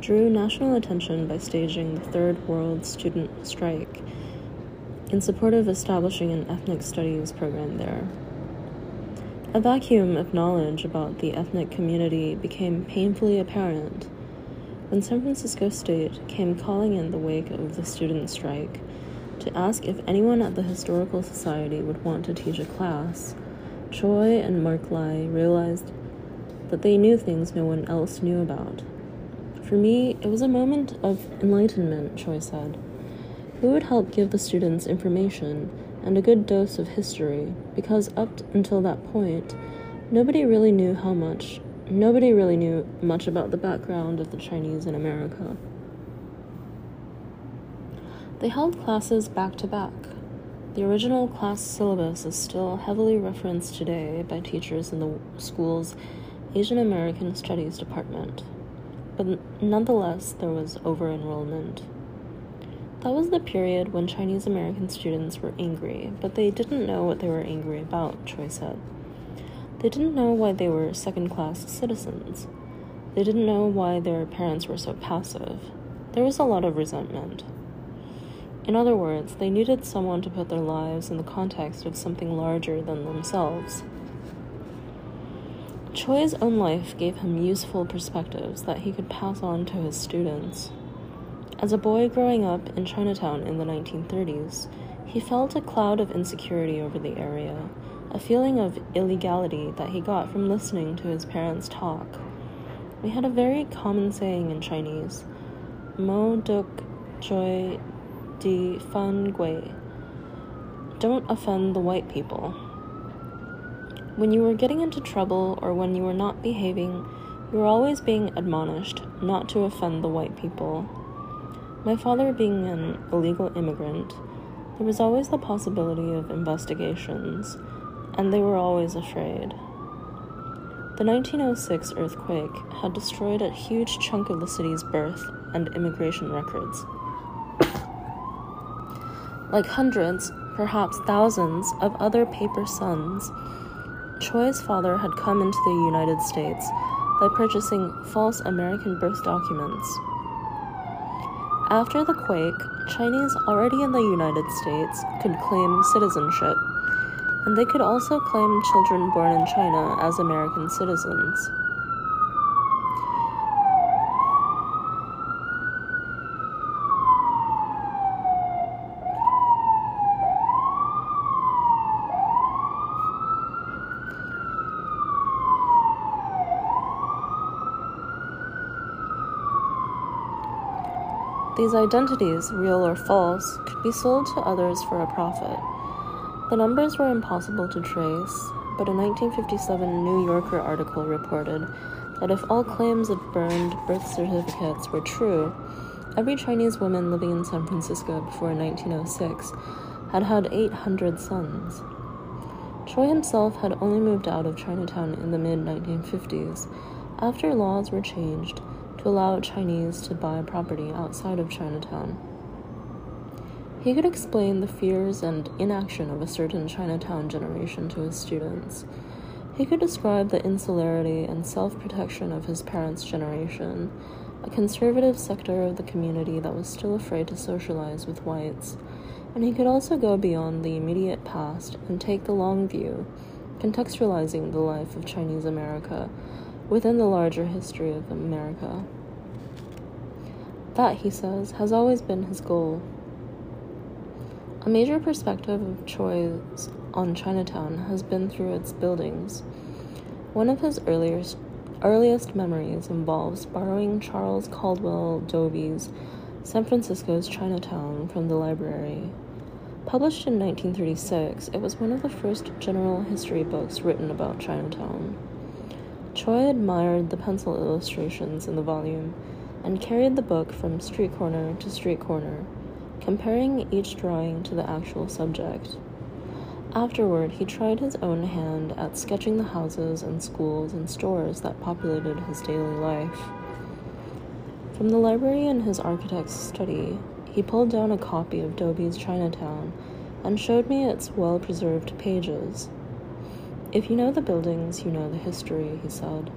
Speaker 1: drew national attention by staging the Third World Student Strike in support of establishing an ethnic studies program there. A vacuum of knowledge about the ethnic community became painfully apparent when San Francisco State came calling in the wake of the student strike to ask if anyone at the Historical Society would want to teach a class. Choy and Mark Lai realized that they knew things no one else knew about. For me, it was a moment of enlightenment, Choy said. We would help give the students information and a good dose of history, because up until that point, nobody really knew how much, nobody really knew much about the background of the Chinese in America. They held classes back to back. The original class syllabus is still heavily referenced today by teachers in the school's Asian American Studies department but nonetheless, there was over enrollment. That was the period when Chinese American students were angry, but they didn't know what they were angry about, Choy said. They didn't know why they were second class citizens. They didn't know why their parents were so passive. There was a lot of resentment. In other words, they needed someone to put their lives in the context of something larger than themselves. Choy's own life gave him useful perspectives that he could pass on to his students. As a boy growing up in Chinatown in the 1930s, he felt a cloud of insecurity over the area, a feeling of illegality that he got from listening to his parents talk. We had a very common saying in Chinese Mo duk joy di fan gui. Don't offend the white people. When you were getting into trouble or when you were not behaving, you were always being admonished not to offend the white people. My father being an illegal immigrant, there was always the possibility of investigations, and they were always afraid. The 1906 earthquake had destroyed a huge chunk of the city's birth and immigration records. Like hundreds, perhaps thousands, of other paper sons, Choy's father had come into the United States by purchasing false American birth documents. After the quake, Chinese already in the United States could claim citizenship, and they could also claim children born in China as American citizens. These identities, real or false, could be sold to others for a profit. The numbers were impossible to trace, but a 1957 New Yorker article reported that if all claims of burned birth certificates were true, every Chinese woman living in San Francisco before 1906 had had 800 sons. Choy himself had only moved out of Chinatown in the mid 1950s after laws were changed to allow Chinese to buy property outside of Chinatown. He could explain the fears and inaction of a certain Chinatown generation to his students. He could describe the insularity and self protection of his parents' generation, a conservative sector of the community that was still afraid to socialize with whites. And he could also go beyond the immediate past and take the long view, contextualizing the life of Chinese America within the larger history of America. That, he says, has always been his goal. A major perspective of Choy's on Chinatown has been through its buildings. One of his earliest, earliest memories involves borrowing Charles Caldwell Dobie's San Francisco's Chinatown from the library. Published in 1936, it was one of the first general history books written about Chinatown. Choy admired the pencil illustrations in the volume, and carried the book from street corner to street corner, comparing each drawing to the actual subject. Afterward, he tried his own hand at sketching the houses and schools and stores that populated his daily life. From the library in his architect's study, he pulled down a copy of Dobie's Chinatown and showed me its well preserved pages. If you know the buildings, you know the history, he said,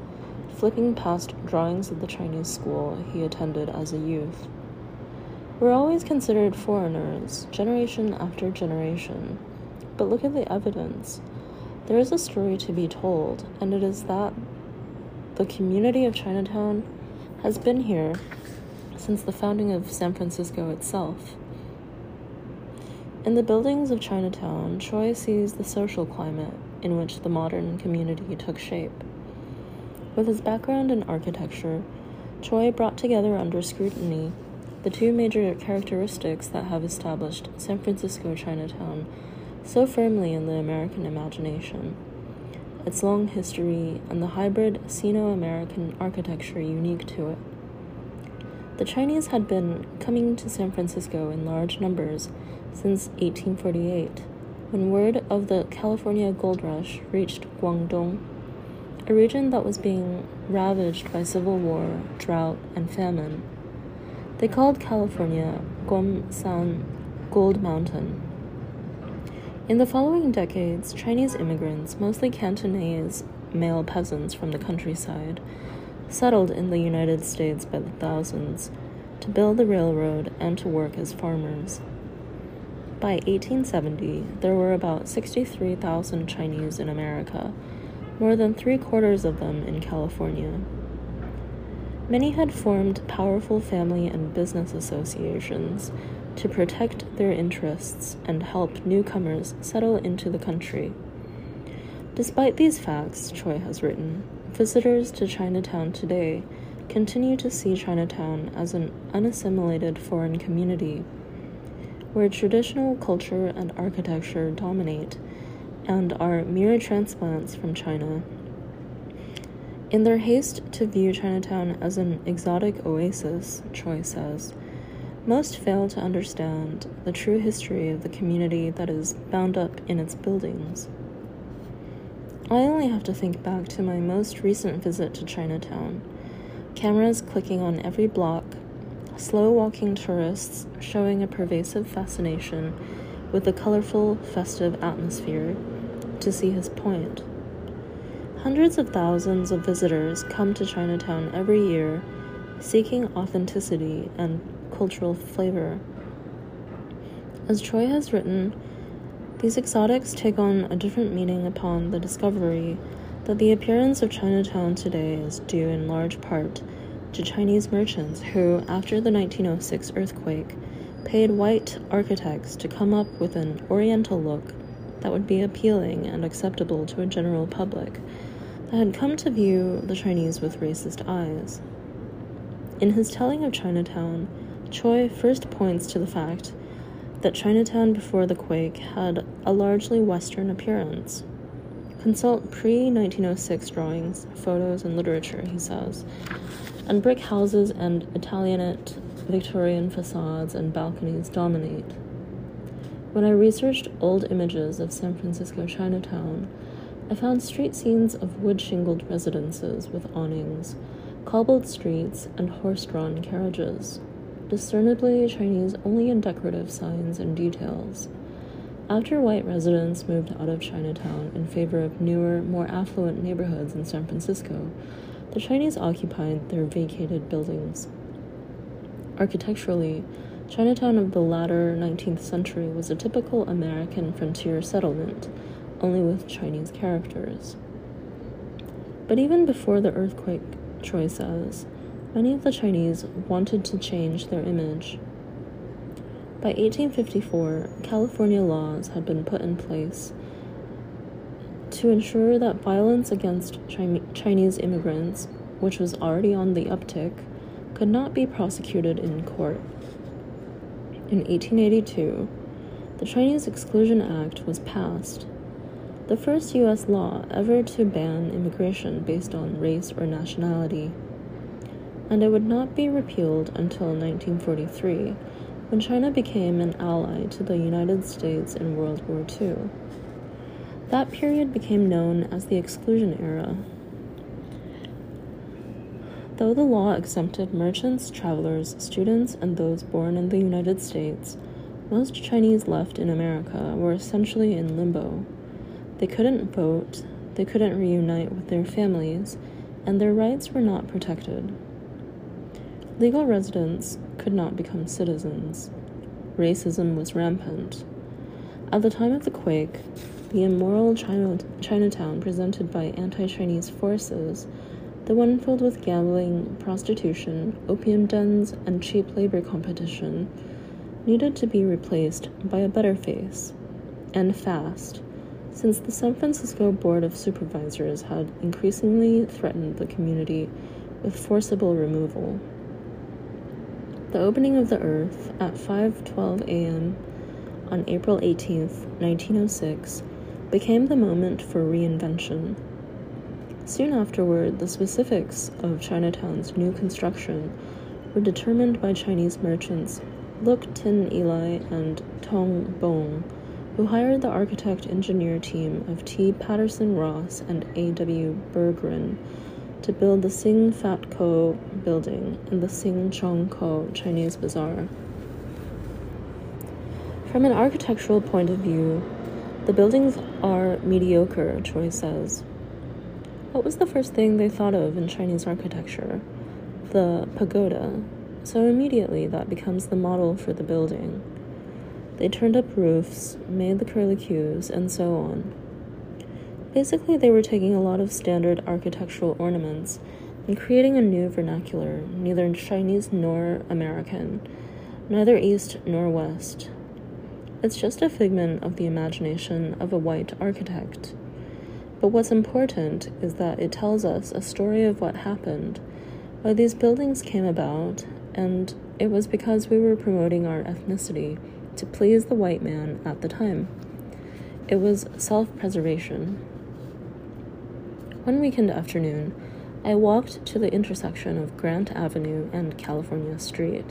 Speaker 1: flipping past drawings of the Chinese school he attended as a youth. We're always considered foreigners, generation after generation. But look at the evidence. There is a story to be told, and it is that the community of Chinatown has been here since the founding of San Francisco itself. In the buildings of Chinatown, Choy sees the social climate in which the modern community took shape. With his background in architecture, Choy brought together under scrutiny the two major characteristics that have established San Francisco Chinatown so firmly in the American imagination its long history and the hybrid Sino American architecture unique to it. The Chinese had been coming to San Francisco in large numbers since 1848, when word of the California gold rush reached Guangdong, a region that was being ravaged by civil war, drought, and famine. They called California Guamsan Gold Mountain. In the following decades, Chinese immigrants, mostly Cantonese male peasants from the countryside, settled in the United States by the thousands to build the railroad and to work as farmers. By 1870, there were about 63,000 Chinese in America, more than three quarters of them in California. Many had formed powerful family and business associations to protect their interests and help newcomers settle into the country. Despite these facts, Choy has written, visitors to Chinatown today continue to see Chinatown as an unassimilated foreign community where traditional culture and architecture dominate and are mere transplants from China. In their haste to view Chinatown as an exotic oasis, Choy says, most fail to understand the true history of the community that is bound up in its buildings. I only have to think back to my most recent visit to Chinatown. Cameras clicking on every block, slow walking tourists showing a pervasive fascination with the colorful, festive atmosphere, to see his point. Hundreds of thousands of visitors come to Chinatown every year seeking authenticity and cultural flavor. As Choy has written, these exotics take on a different meaning upon the discovery that the appearance of Chinatown today is due in large part to Chinese merchants who, after the 1906 earthquake, paid white architects to come up with an oriental look that would be appealing and acceptable to a general public that had come to view the Chinese with racist eyes. In his telling of Chinatown, Choy first points to the fact that Chinatown before the quake had a largely Western appearance. Consult pre 1906 drawings, photos, and literature, he says, and brick houses and Italianate Victorian facades and balconies dominate. When I researched old images of San Francisco Chinatown, I found street scenes of wood shingled residences with awnings, cobbled streets, and horse drawn carriages discernibly Chinese only in decorative signs and details. After white residents moved out of Chinatown in favor of newer, more affluent neighborhoods in San Francisco, the Chinese occupied their vacated buildings. Architecturally, Chinatown of the latter 19th century was a typical American frontier settlement, only with Chinese characters. But even before the earthquake, Choy says, Many of the Chinese wanted to change their image. By 1854, California laws had been put in place to ensure that violence against Chinese immigrants, which was already on the uptick, could not be prosecuted in court. In 1882, the Chinese Exclusion Act was passed, the first U.S. law ever to ban immigration based on race or nationality. and it would not be repealed until 1943, when China became an ally to the United States in World War II. That period became known as the Exclusion Era. Though the law exempted merchants, travelers, students, and those born in the United States, most Chinese left in America were essentially in limbo. They couldn't vote, they couldn't reunite with their families, and their rights were not protected. Legal residents could not become citizens. Racism was rampant. At the time of the quake, the immoral China- Chinatown presented by anti Chinese forces the one filled with gambling, prostitution, opium dens, and cheap labor competition, needed to be replaced by a better face, and fast, since the San Francisco Board of Supervisors had increasingly threatened the community with forcible removal. The opening of the earth at 5:12 a.m. on April 18, 1906, became the moment for reinvention. Soon afterward, the specifics of Chinatown's new construction were determined by Chinese merchants Luk Tin Eli and Tong Bong, who hired the architect engineer team of T. Patterson Ross and A. W. Berggren to build the Sing Fat Ko building in the Sing Chong Ko Chinese Bazaar. From an architectural point of view, the buildings are mediocre, Choy says. What was the first thing they thought of in Chinese architecture? The pagoda. So immediately that becomes the model for the building. They turned up roofs, made the curlicues, and so on. Basically, they were taking a lot of standard architectural ornaments and creating a new vernacular, neither Chinese nor American, neither East nor West. It's just a figment of the imagination of a white architect. But what's important is that it tells us a story of what happened, why these buildings came about, and it was because we were promoting our ethnicity to please the white man at the time. It was self preservation. One weekend afternoon, I walked to the intersection of Grant Avenue and California Street.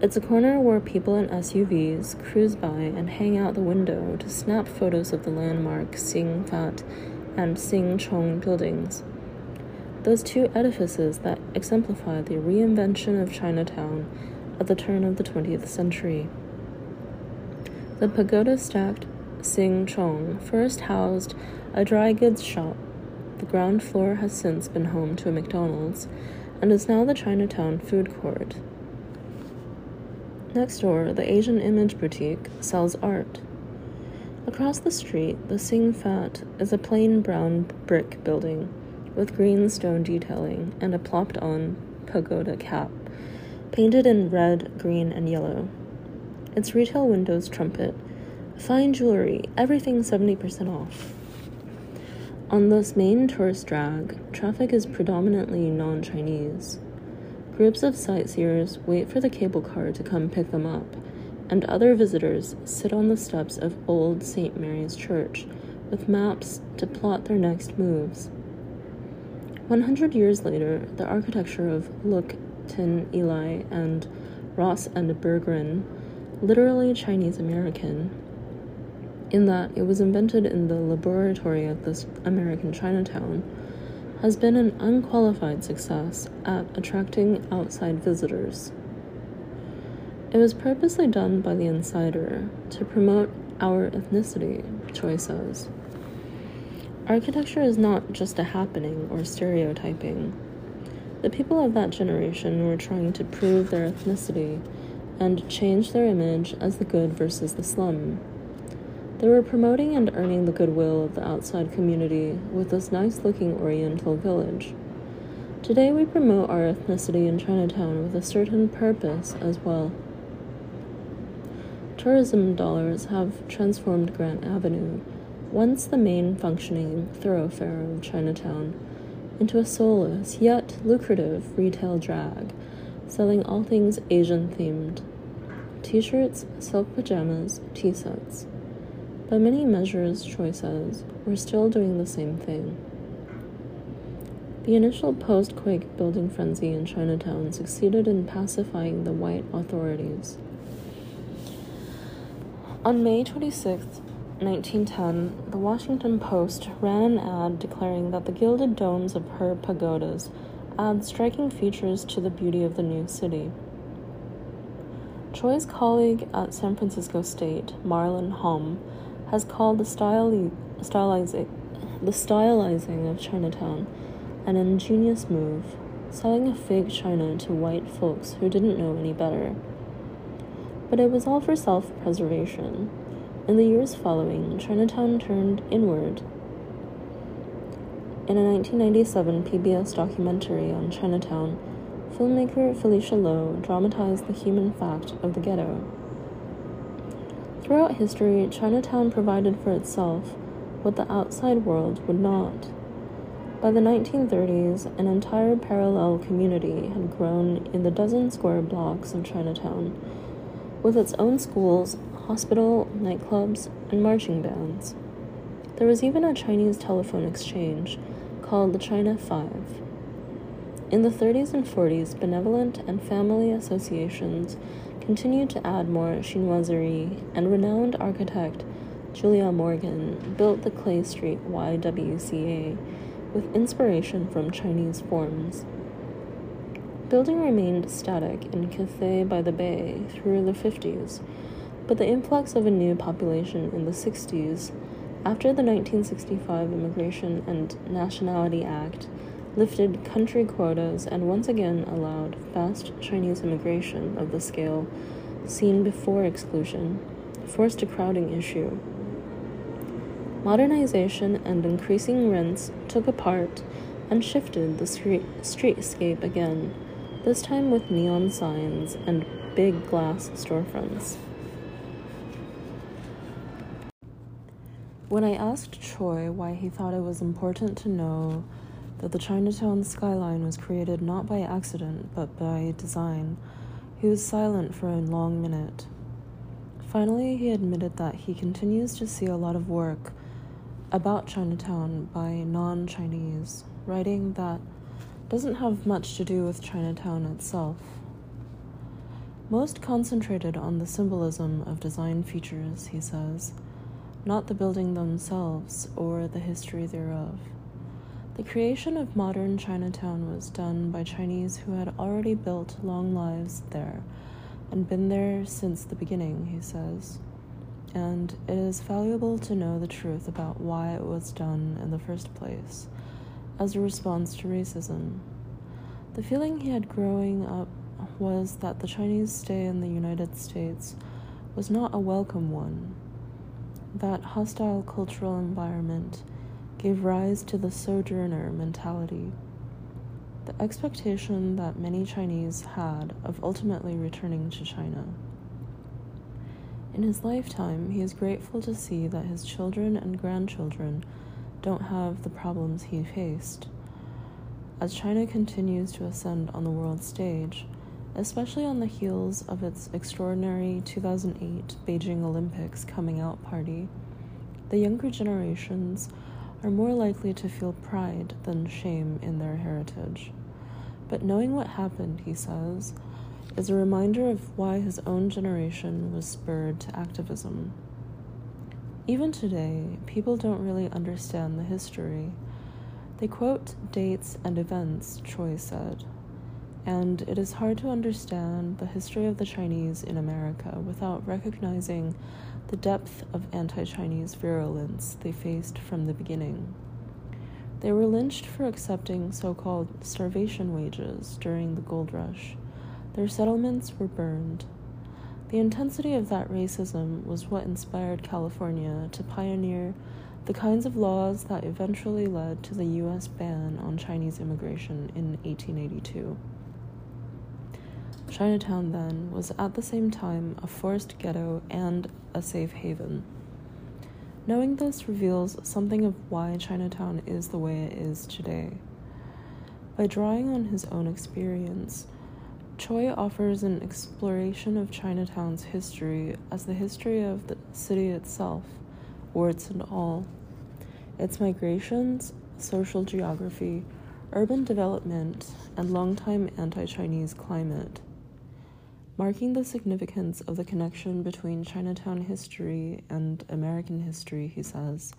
Speaker 1: It's a corner where people in SUVs cruise by and hang out the window to snap photos of the landmark Sing Fat and Sing Chong buildings. Those two edifices that exemplify the reinvention of Chinatown at the turn of the 20th century. The pagoda stacked Sing Chong first housed a dry goods shop. The ground floor has since been home to a McDonald's and is now the Chinatown food court. Next door, the Asian Image Boutique sells art. Across the street, the Sing Fat is a plain brown brick building with green stone detailing and a plopped on pagoda cap, painted in red, green, and yellow. Its retail windows trumpet fine jewelry, everything 70% off. On this main tourist drag, traffic is predominantly non Chinese. Groups of sightseers wait for the cable car to come pick them up, and other visitors sit on the steps of old St. Mary's Church with maps to plot their next moves. 100 years later, the architecture of Luk Tin Eli and Ross and Berggren, literally Chinese American, in that it was invented in the laboratory of this American Chinatown, has been an unqualified success at attracting outside visitors. It was purposely done by the insider to promote our ethnicity, Choy says. Architecture is not just a happening or stereotyping. The people of that generation were trying to prove their ethnicity and change their image as the good versus the slum. They were promoting and earning the goodwill of the outside community with this nice looking Oriental village. Today, we promote our ethnicity in Chinatown with a certain purpose as well. Tourism dollars have transformed Grant Avenue, once the main functioning thoroughfare of Chinatown, into a soulless yet lucrative retail drag, selling all things Asian themed t shirts, silk pajamas, tea sets. By many measures, Choy says, we're still doing the same thing. The initial post quake building frenzy in Chinatown succeeded in pacifying the white authorities. On May 26, 1910, the Washington Post ran an ad declaring that the gilded domes of her pagodas add striking features to the beauty of the new city. Choy's colleague at San Francisco State, Marlon Hom, has called the, styli- stylizing, the stylizing of Chinatown an ingenious move, selling a fake china to white folks who didn't know any better. But it was all for self preservation. In the years following, Chinatown turned inward. In a 1997 PBS documentary on Chinatown, filmmaker Felicia Lowe dramatized the human fact of the ghetto. Throughout history, Chinatown provided for itself what the outside world would not. By the 1930s, an entire parallel community had grown in the dozen square blocks of Chinatown, with its own schools, hospital, nightclubs, and marching bands. There was even a Chinese telephone exchange called the China Five. In the 30s and 40s, benevolent and family associations continued to add more chinoiserie, and renowned architect Julia Morgan built the Clay Street YWCA with inspiration from Chinese forms. Building remained static in Cathay by the Bay through the 50s, but the influx of a new population in the 60s, after the 1965 Immigration and Nationality Act, lifted country quotas and once again allowed fast Chinese immigration of the scale seen before exclusion, forced a crowding issue Modernization and increasing rents took apart and shifted the street- streetscape again, this time with neon signs and big glass storefronts. When I asked Choi why he thought it was important to know that the Chinatown skyline was created not by accident but by design, he was silent for a long minute. Finally, he admitted that he continues to see a lot of work about Chinatown by non Chinese, writing that doesn't have much to do with Chinatown itself. Most concentrated on the symbolism of design features, he says, not the building themselves or the history thereof. The creation of modern Chinatown was done by Chinese who had already built long lives there and been there since the beginning, he says and it is valuable to know the truth about why it was done in the first place, as a response to racism. The feeling he had growing up was that the Chinese stay in the United States was not a welcome one. That hostile cultural environment gave rise to the sojourner mentality. The expectation that many Chinese had of ultimately returning to China. In his lifetime, he is grateful to see that his children and grandchildren don't have the problems he faced. As China continues to ascend on the world stage, especially on the heels of its extraordinary 2008 Beijing Olympics coming out party, the younger generations are more likely to feel pride than shame in their heritage. But knowing what happened, he says, is a reminder of why his own generation was spurred to activism. Even today, people don't really understand the history. They quote dates and events, Choy said, and it is hard to understand the history of the Chinese in America without recognizing the depth of anti Chinese virulence they faced from the beginning. They were lynched for accepting so called starvation wages during the gold rush their settlements were burned. The intensity of that racism was what inspired California to pioneer the kinds of laws that eventually led to the U.S. ban on Chinese immigration in 1882. Chinatown, then, was at the same time a forced ghetto and a safe haven. Knowing this reveals something of why Chinatown is the way it is today. By drawing on his own experience, Choy offers an exploration of Chinatown's history as the history of the city itself, warts and all, its migrations, social geography, urban development, and longtime anti Chinese climate. Marking the significance of the connection between Chinatown history and American history, he says,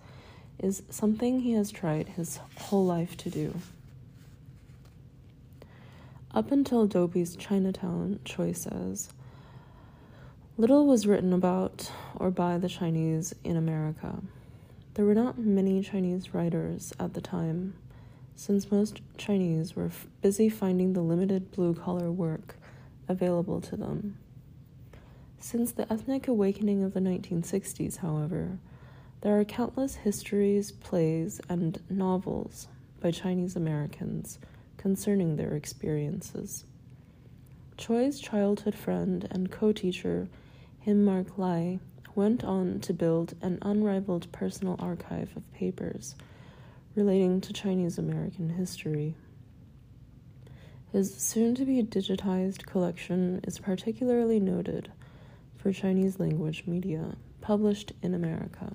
Speaker 1: is something he has tried his whole life to do. Up until Dobie's Chinatown, Choy says, little was written about or by the Chinese in America. There were not many Chinese writers at the time, since most Chinese were f- busy finding the limited blue collar work available to them. Since the ethnic awakening of the 1960s, however, there are countless histories, plays, and novels by Chinese Americans concerning their experiences. Choy's childhood friend and co teacher, Him Mark Lai, went on to build an unrivaled personal archive of papers relating to Chinese American history. His soon to be digitized collection is particularly noted for Chinese language media published in America.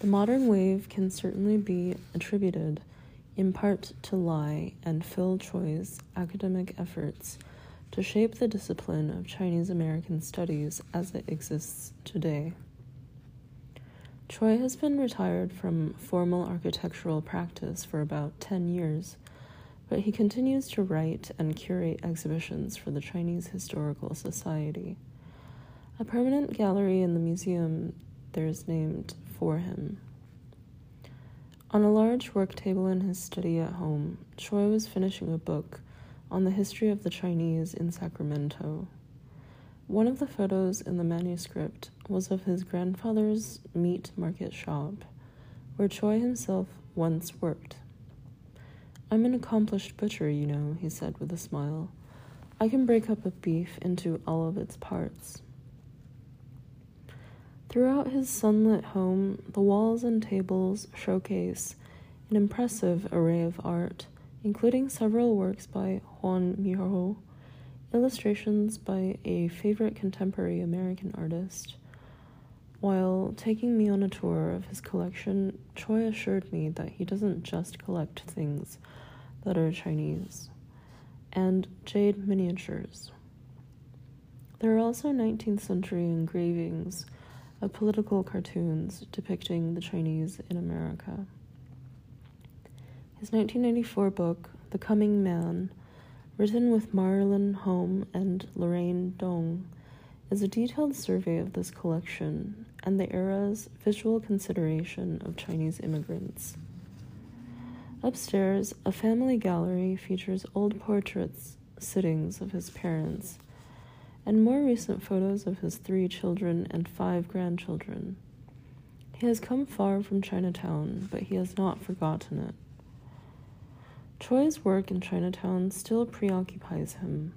Speaker 1: The modern wave can certainly be attributed in part to Lai and Phil Choy's academic efforts to shape the discipline of Chinese American studies as it exists today. Choy has been retired from formal architectural practice for about 10 years, but he continues to write and curate exhibitions for the Chinese Historical Society. A permanent gallery in the museum there is named for him. On a large work table in his study at home, Choy was finishing a book on the history of the Chinese in Sacramento. One of the photos in the manuscript was of his grandfather's meat market shop, where Choy himself once worked. I'm an accomplished butcher, you know, he said with a smile. I can break up a beef into all of its parts. Throughout his sunlit home, the walls and tables showcase an impressive array of art, including several works by Juan Miró, illustrations by a favorite contemporary American artist. While taking me on a tour of his collection, Choy assured me that he doesn't just collect things that are Chinese, and jade miniatures. There are also 19th century engravings of political cartoons depicting the Chinese in America. His 1994 book, The Coming Man, written with Marlon Hom and Lorraine Dong, is a detailed survey of this collection and the era's visual consideration of Chinese immigrants. Upstairs, a family gallery features old portraits, sittings of his parents, and more recent photos of his three children and five grandchildren. He has come far from Chinatown, but he has not forgotten it. Choy's work in Chinatown still preoccupies him.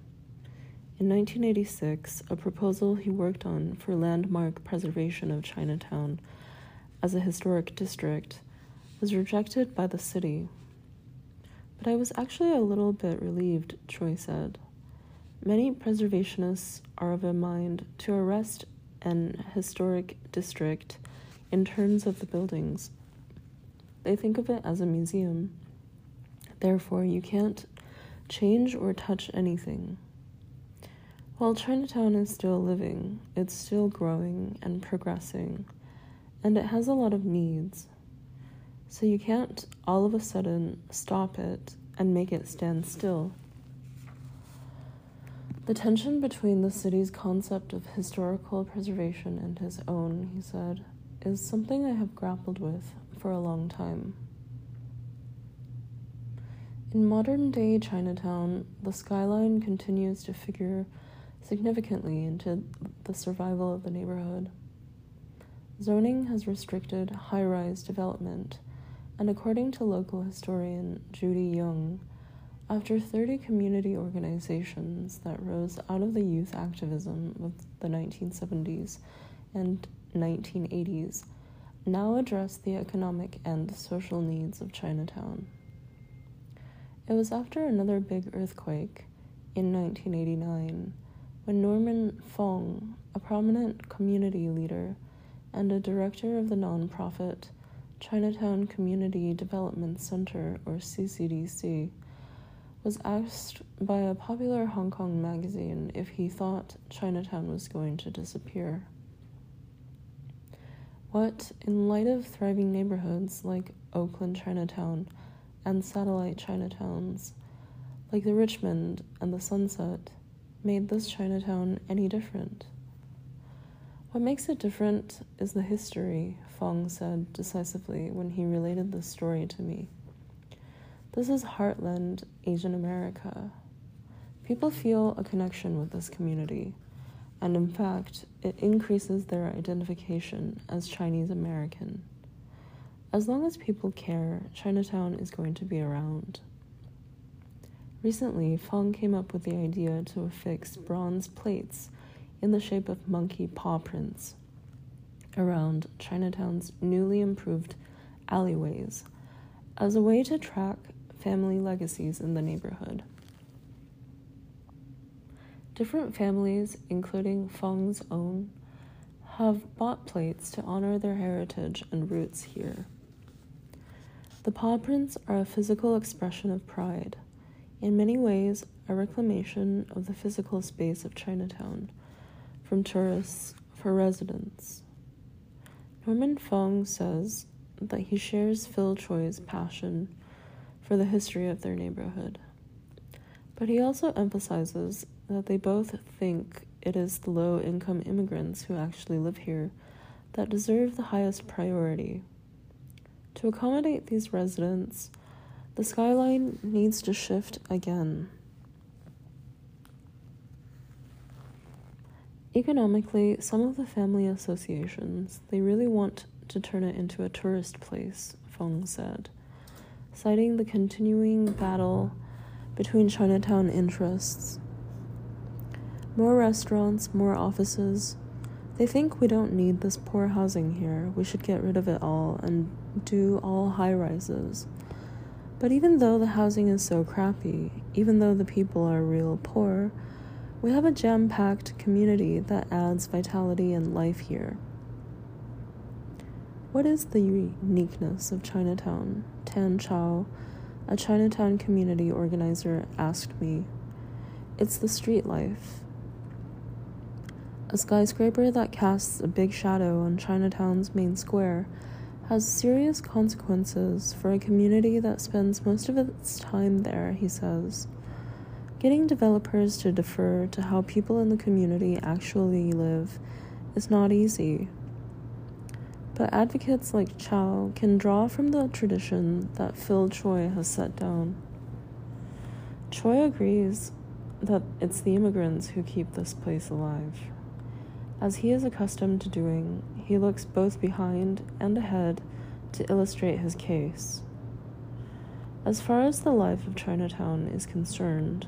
Speaker 1: In 1986, a proposal he worked on for landmark preservation of Chinatown as a historic district was rejected by the city. But I was actually a little bit relieved, Choi said. Many preservationists are of a mind to arrest an historic district in terms of the buildings. They think of it as a museum. Therefore, you can't change or touch anything. While Chinatown is still living, it's still growing and progressing, and it has a lot of needs. So you can't all of a sudden stop it and make it stand still. The tension between the city's concept of historical preservation and his own, he said, is something I have grappled with for a long time. In modern day Chinatown, the skyline continues to figure significantly into the survival of the neighborhood. Zoning has restricted high rise development, and according to local historian Judy Yung, after 30 community organizations that rose out of the youth activism of the 1970s and 1980s now address the economic and social needs of Chinatown. It was after another big earthquake in 1989 when Norman Fong, a prominent community leader and a director of the nonprofit Chinatown Community Development Center, or CCDC, was asked by a popular Hong Kong magazine if he thought Chinatown was going to disappear. What, in light of thriving neighborhoods like Oakland Chinatown and satellite Chinatowns, like the Richmond and the Sunset, made this Chinatown any different? What makes it different is the history, Fong said decisively when he related the story to me. This is Heartland Asian America. People feel a connection with this community, and in fact, it increases their identification as Chinese American. As long as people care, Chinatown is going to be around. Recently, Fong came up with the idea to affix bronze plates in the shape of monkey paw prints around Chinatown's newly improved alleyways as a way to track family legacies in the neighborhood. Different families, including Fong's own, have bought plates to honor their heritage and roots here. The paw prints are a physical expression of pride, in many ways, a reclamation of the physical space of Chinatown from tourists for residents. Norman Fong says that he shares Phil Choy's passion for the history of their neighborhood. But he also emphasizes that they both think it is the low income immigrants who actually live here that deserve the highest priority. To accommodate these residents, the skyline needs to shift again. Economically, some of the family associations, they really want to turn it into a tourist place, Fong said citing the continuing battle between Chinatown interests. More restaurants, more offices. They think we don't need this poor housing here. We should get rid of it all and do all high rises. But even though the housing is so crappy, even though the people are real poor, we have a jam packed community that adds vitality and life here. What is the uniqueness of Chinatown? Tan Chao, a Chinatown community organizer, asked me. It's the street life. A skyscraper that casts a big shadow on Chinatown's main square has serious consequences for a community that spends most of its time there, he says. Getting developers to defer to how people in the community actually live is not easy but advocates like Chow can draw from the tradition that Phil Choy has set down. Choy agrees that it's the immigrants who keep this place alive. As he is accustomed to doing, he looks both behind and ahead to illustrate his case. As far as the life of Chinatown is concerned,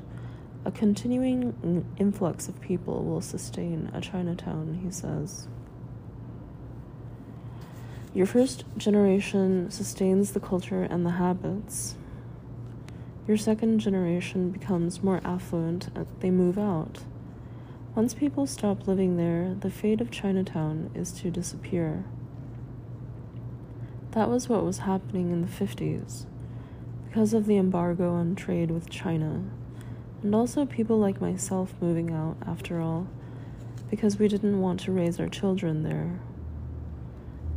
Speaker 1: a continuing influx of people will sustain a Chinatown, he says. Your first generation sustains the culture and the habits. Your second generation becomes more affluent, as they move out. Once people stop living there, the fate of Chinatown is to disappear. That was what was happening in the 50s because of the embargo on trade with China, and also people like myself moving out, after all, because we didn't want to raise our children there.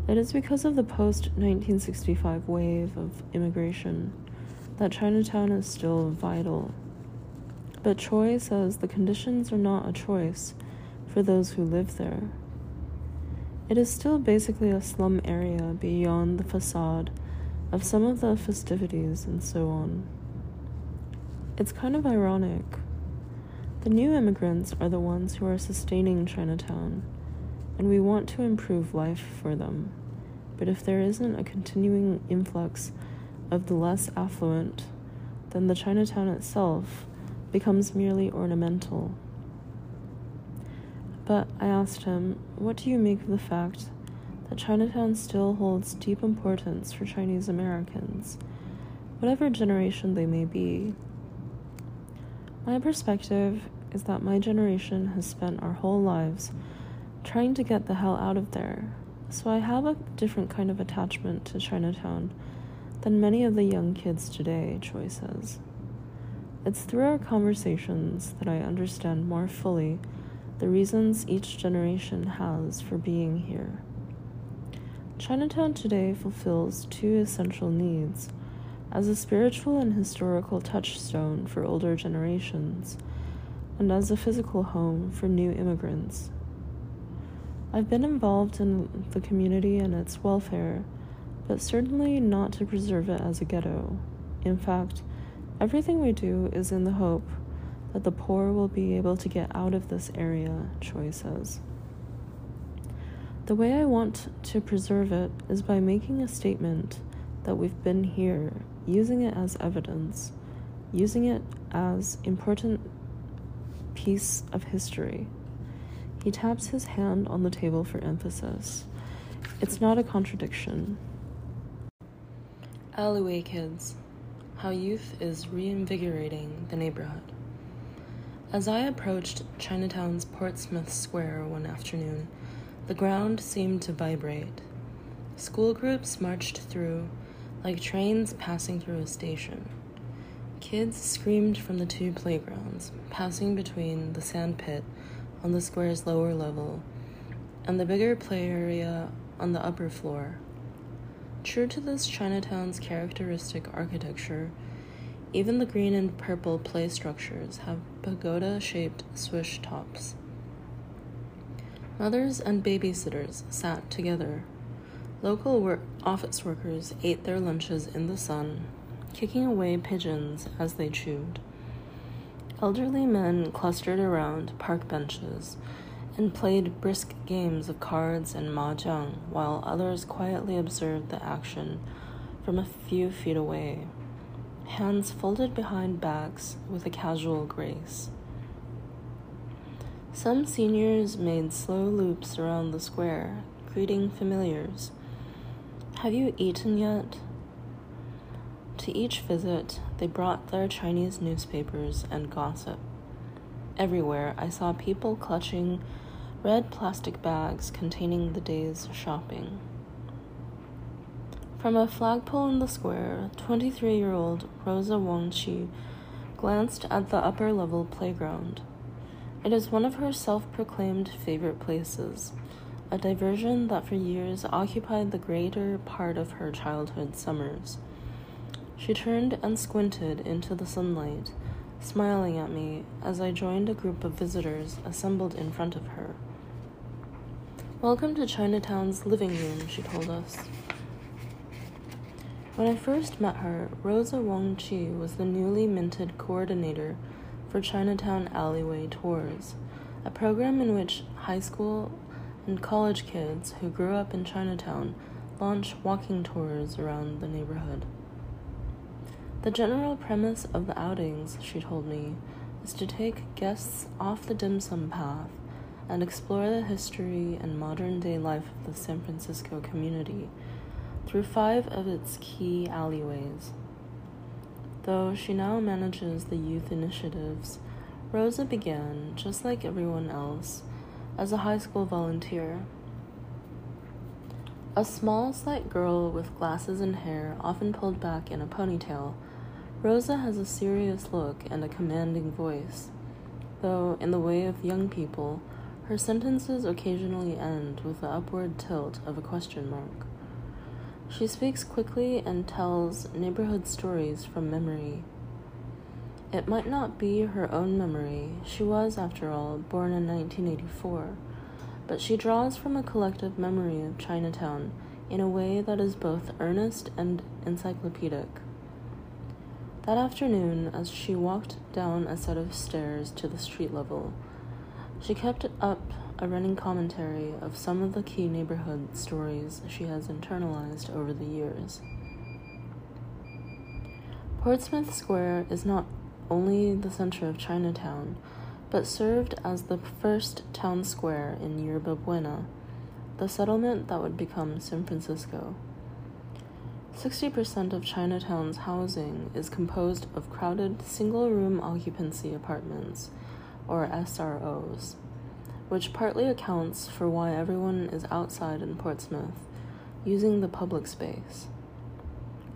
Speaker 1: It is because of the post 1965 wave of immigration that Chinatown is still vital. But Choy says the conditions are not a choice for those who live there. It is still basically a slum area beyond the facade of some of the festivities and so on. It's kind of ironic. The new immigrants are the ones who are sustaining Chinatown and we want to improve life for them. But if there isn't a continuing influx of the less affluent, then the Chinatown itself becomes merely ornamental. But I asked him, What do you make of the fact that Chinatown still holds deep importance for Chinese Americans, whatever generation they may be? My perspective is that my generation has spent our whole lives trying to get the hell out of there, so I have a different kind of attachment to Chinatown than many of the young kids today, Choy says. It's through our conversations that I understand more fully the reasons each generation has for being here. Chinatown today fulfills two essential needs as a spiritual and historical touchstone for older generations, and as a physical home for new immigrants. I've been involved in the community and its welfare, but certainly not to preserve it as a ghetto. In fact, everything we do is in the hope that the poor will be able to get out of this area, Choy says. The way I want to preserve it is by making a statement that we've been here, using it as evidence, using it as important piece of history. He taps his hand on the table for emphasis. It's not a contradiction. Alleyway Kids How Youth is Reinvigorating the Neighborhood. As I approached Chinatown's Portsmouth Square one afternoon, the ground seemed to vibrate. School groups marched through like trains passing through a station. Kids screamed from the two playgrounds, passing between the sand pit on the square's lower level and the bigger play area on the upper floor. True to this Chinatown's characteristic architecture, even the green and purple play structures have pagoda shaped swish tops. Mothers and babysitters sat together. Local work- office workers ate their lunches in the sun, kicking away pigeons as they chewed. Elderly men clustered around park benches and played brisk games of cards and mahjong while others quietly observed the action from a few feet away, hands folded behind backs with a casual grace. Some seniors made slow loops around the square, greeting familiars. Have you eaten yet? To each visit, they brought their Chinese newspapers and gossip. Everywhere, I saw people clutching red plastic bags containing the day's shopping. From a flagpole in the square, 23 year old Rosa Wong-Chie glanced at the upper level playground. It is one of her self proclaimed favorite places, a diversion that for years occupied the greater part of her childhood summers. She turned and squinted into the sunlight, smiling at me as I joined a group of visitors assembled in front of her. Welcome to Chinatown's living room, she told us. When I first met her, Rosa Wong-Chie was the newly minted coordinator for Chinatown Alleyway Tours, a program in which high school and college kids who grew up in Chinatown launch walking tours around the neighborhood. The general premise of the outings, she told me, is to take guests off the dim sum path and explore the history and modern day life of the San Francisco community through five of its key alleyways. Though she now manages the youth initiatives, Rosa began, just like everyone else, as a high school volunteer. A small, slight girl with glasses and hair often pulled back in a ponytail Rosa has a serious look and a commanding voice, though, in the way of young people, her sentences occasionally end with the upward tilt of a question mark. She speaks quickly and tells neighborhood stories from memory. It might not be her own memory, she was, after all, born in 1984, but she draws from a collective memory of Chinatown in a way that is both earnest and encyclopedic. That afternoon, as she walked down a set of stairs to the street level, she kept up a running commentary of some of the key neighborhood stories she has internalized over the years. Portsmouth Square is not only the center of Chinatown, but served as the first town square in Yerba Buena, the settlement that would become San Francisco. 60% of Chinatown's housing is composed of crowded single room occupancy apartments, or SROs, which partly accounts for why everyone is outside in Portsmouth, using the public space.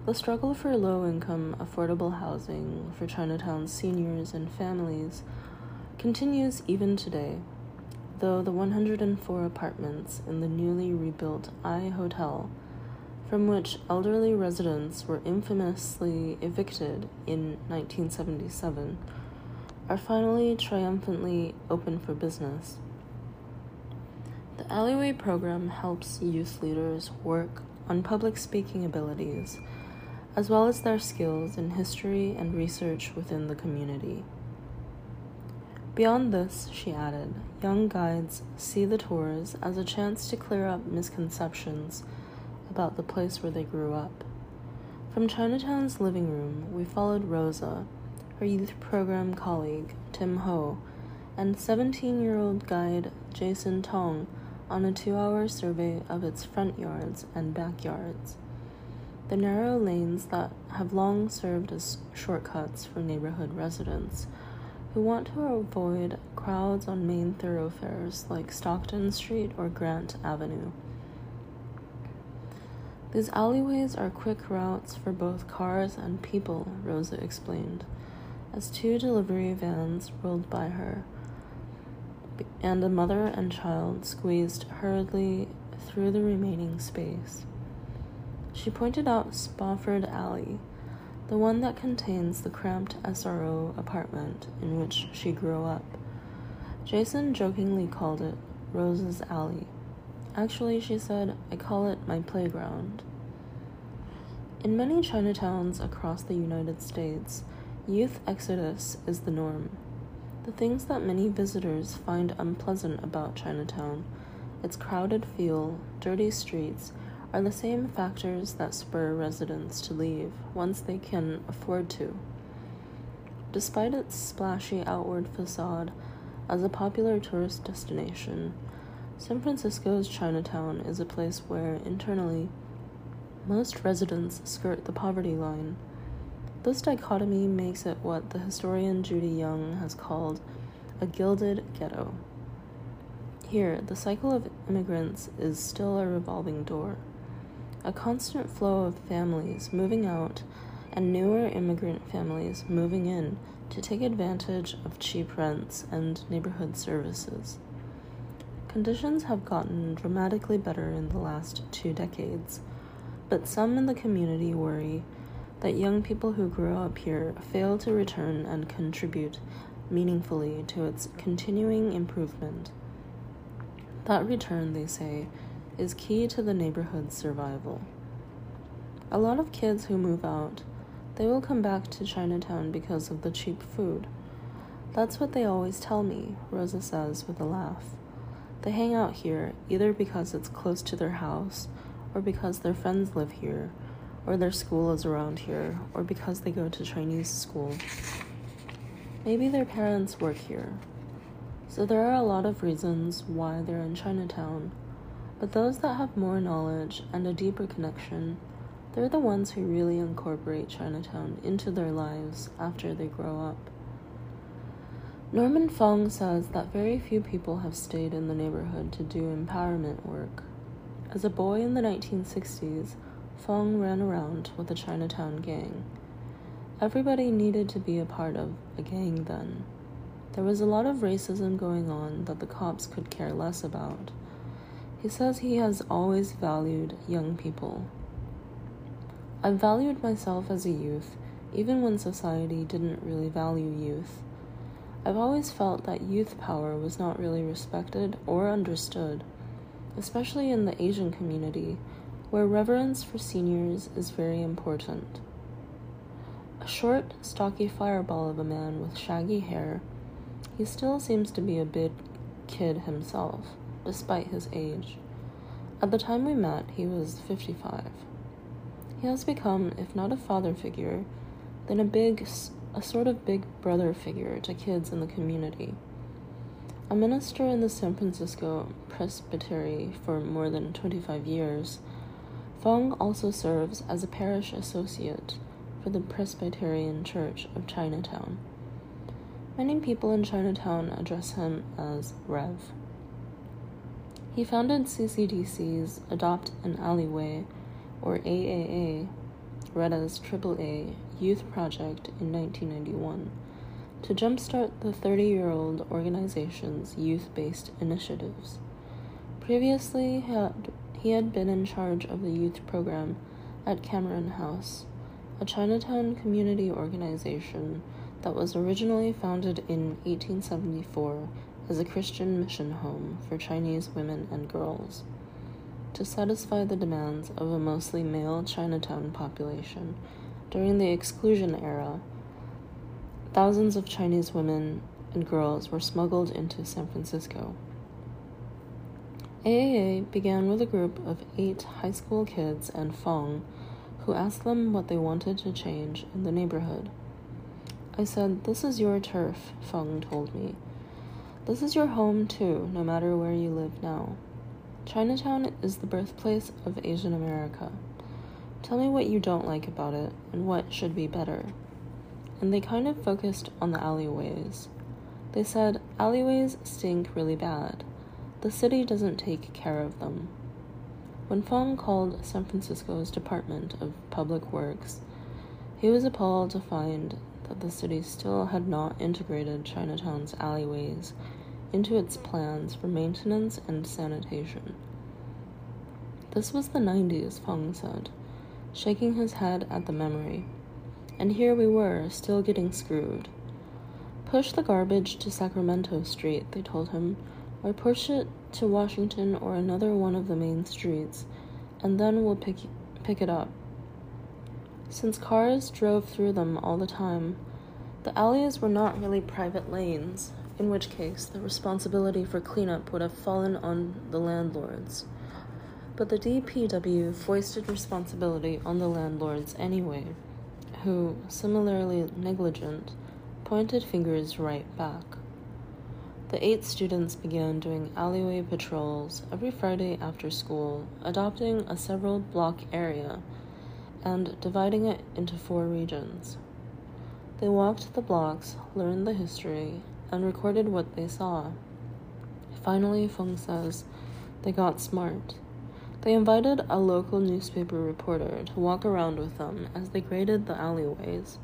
Speaker 1: The struggle for low income, affordable housing for Chinatown's seniors and families continues even today, though the 104 apartments in the newly rebuilt I Hotel, from which elderly residents were infamously evicted in 1977, are finally triumphantly open for business. The Alleyway program helps youth leaders work on public speaking abilities, as well as their skills in history and research within the community. Beyond this, she added, young guides see the tours as a chance to clear up misconceptions about the place where they grew up. From Chinatown's living room, we followed Rosa, her youth program colleague, Tim Ho, and 17 year old guide Jason Tong on a two hour survey of its front yards and backyards. The narrow lanes that have long served as shortcuts for neighborhood residents who want to avoid crowds on main thoroughfares like Stockton Street or Grant Avenue. These alleyways are quick routes for both cars and people, Rosa explained, as two delivery vans rolled by her and a mother and child squeezed hurriedly through the remaining space. She pointed out Spofford Alley, the one that contains the cramped SRO apartment in which she grew up. Jason jokingly called it Rose's Alley. Actually, she said, I call it my playground. In many Chinatowns across the United States, youth exodus is the norm. The things that many visitors find unpleasant about Chinatown, its crowded feel, dirty streets, are the same factors that spur residents to leave once they can afford to. Despite its splashy outward facade as a popular tourist destination, San Francisco's Chinatown is a place where, internally, most residents skirt the poverty line this dichotomy makes it what the historian Judy Yung has called a gilded ghetto. Here, the cycle of immigrants is still a revolving door, a constant flow of families moving out and newer immigrant families moving in to take advantage of cheap rents and neighborhood services. Conditions have gotten dramatically better in the last two decades, but some in the community worry that young people who grew up here fail to return and contribute meaningfully to its continuing improvement. That return, they say, is key to the neighborhood's survival. A lot of kids who move out, they will come back to Chinatown because of the cheap food. That's what they always tell me, Rosa says with a laugh. They hang out here either because it's close to their house or because their friends live here or their school is around here, or because they go to Chinese school. Maybe their parents work here. So there are a lot of reasons why they're in Chinatown, but those that have more knowledge and a deeper connection, they're the ones who really incorporate Chinatown into their lives after they grow up. Norman Fong says that very few people have stayed in the neighborhood to do empowerment work. As a boy in the 1960s, Fong ran around with the Chinatown gang. Everybody needed to be a part of a gang then. There was a lot of racism going on that the cops could care less about. He says he has always valued young people. I valued myself as a youth, even when society didn't really value youth. I've always felt that youth power was not really respected or understood, especially in the Asian community where reverence for seniors is very important. A short, stocky fireball of a man with shaggy hair, he still seems to be a big kid himself, despite his age. At the time we met, he was 55. He has become, if not a father figure, then a big, a sort of big brother figure to kids in the community. A minister in the San Francisco Presbytery for more than 25 years, Fong also serves as a parish associate for the Presbyterian Church of Chinatown. Many people in Chinatown address him as Rev. He founded CCDC's Adopt an Alleyway, or AAA, read as AAA, youth project in 1991 to jumpstart the 30 year old organization's youth based initiatives. Previously, had, he had been in charge of the youth program at Cameron House, a Chinatown community organization that was originally founded in 1874 as a Christian mission home for Chinese women and girls. To satisfy the demands of a mostly male Chinatown population during the exclusion era, thousands of Chinese women and girls were smuggled into San Francisco. AAA began with a group of eight high school kids and Fong who asked them what they wanted to change in the neighborhood. I said, This is your turf, Fong told me. This is your home, too, no matter where you live now. Chinatown is the birthplace of Asian America. Tell me what you don't like about it and what should be better. And they kind of focused on the alleyways. They said, Alleyways stink really bad. The city doesn't take care of them. When Fong called San Francisco's Department of Public Works, he was appalled to find that the city still had not integrated Chinatown's alleyways into its plans for maintenance and sanitation. This was the 90s, Fong said, shaking his head at the memory. And here we were, still getting screwed. Push the garbage to Sacramento Street, they told him, or push it to Washington or another one of the main streets, and then we'll pick, pick it up. Since cars drove through them all the time, the alleys were not really private lanes, in which case the responsibility for cleanup would have fallen on the landlords. But the DPW foisted responsibility on the landlords anyway, who, similarly negligent, pointed fingers right back. The eight students began doing alleyway patrols every Friday after school, adopting a several block area and dividing it into four regions. They walked the blocks, learned the history, and recorded what they saw. Finally, Fong says they got smart. They invited a local newspaper reporter to walk around with them as they graded the alleyways.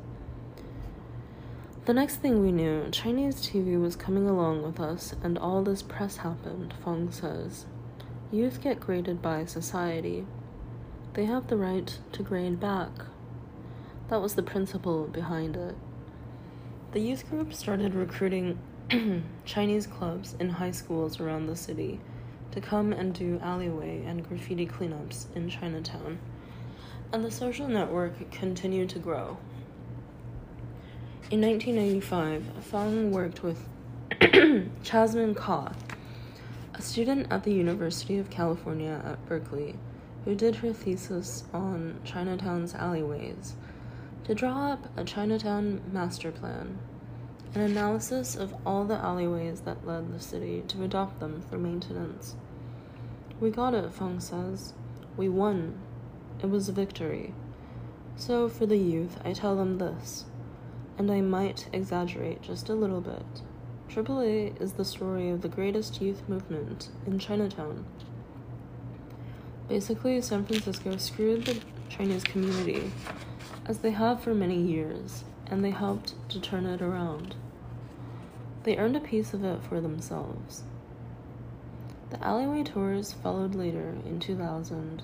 Speaker 1: The next thing we knew, Chinese TV was coming along with us, and all this press happened, Fong says. Youth get graded by society, they have the right to grade back. That was the principle behind it. The youth group started recruiting Chinese clubs in high schools around the city to come and do alleyway and graffiti cleanups in Chinatown, and the social network continued to grow. In 1995, Fong worked with Chasmin Ka, a student at the University of California at Berkeley who did her thesis on Chinatown's alleyways, to draw up a Chinatown master plan, an analysis of all the alleyways that led the city to adopt them for maintenance. We got it, Fong says. We won. It was a victory. So, for the youth, I tell them this, and I might exaggerate just a little bit. AAA is the story of the greatest youth movement in Chinatown. Basically, San Francisco screwed the Chinese community, as they have for many years, and they helped to turn it around. They earned a piece of it for themselves. The alleyway tours followed later in 2000,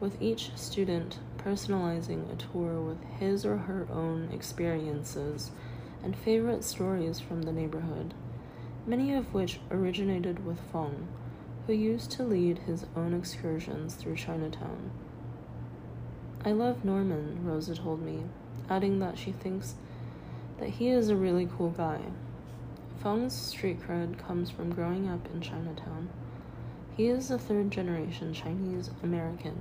Speaker 1: with each student personalizing a tour with his or her own experiences and favorite stories from the neighborhood, many of which originated with Fong who used to lead his own excursions through Chinatown. I love Norman, Rosa told me, adding that she thinks that he is a really cool guy. Fong's street cred comes from growing up in Chinatown. He is a third generation Chinese American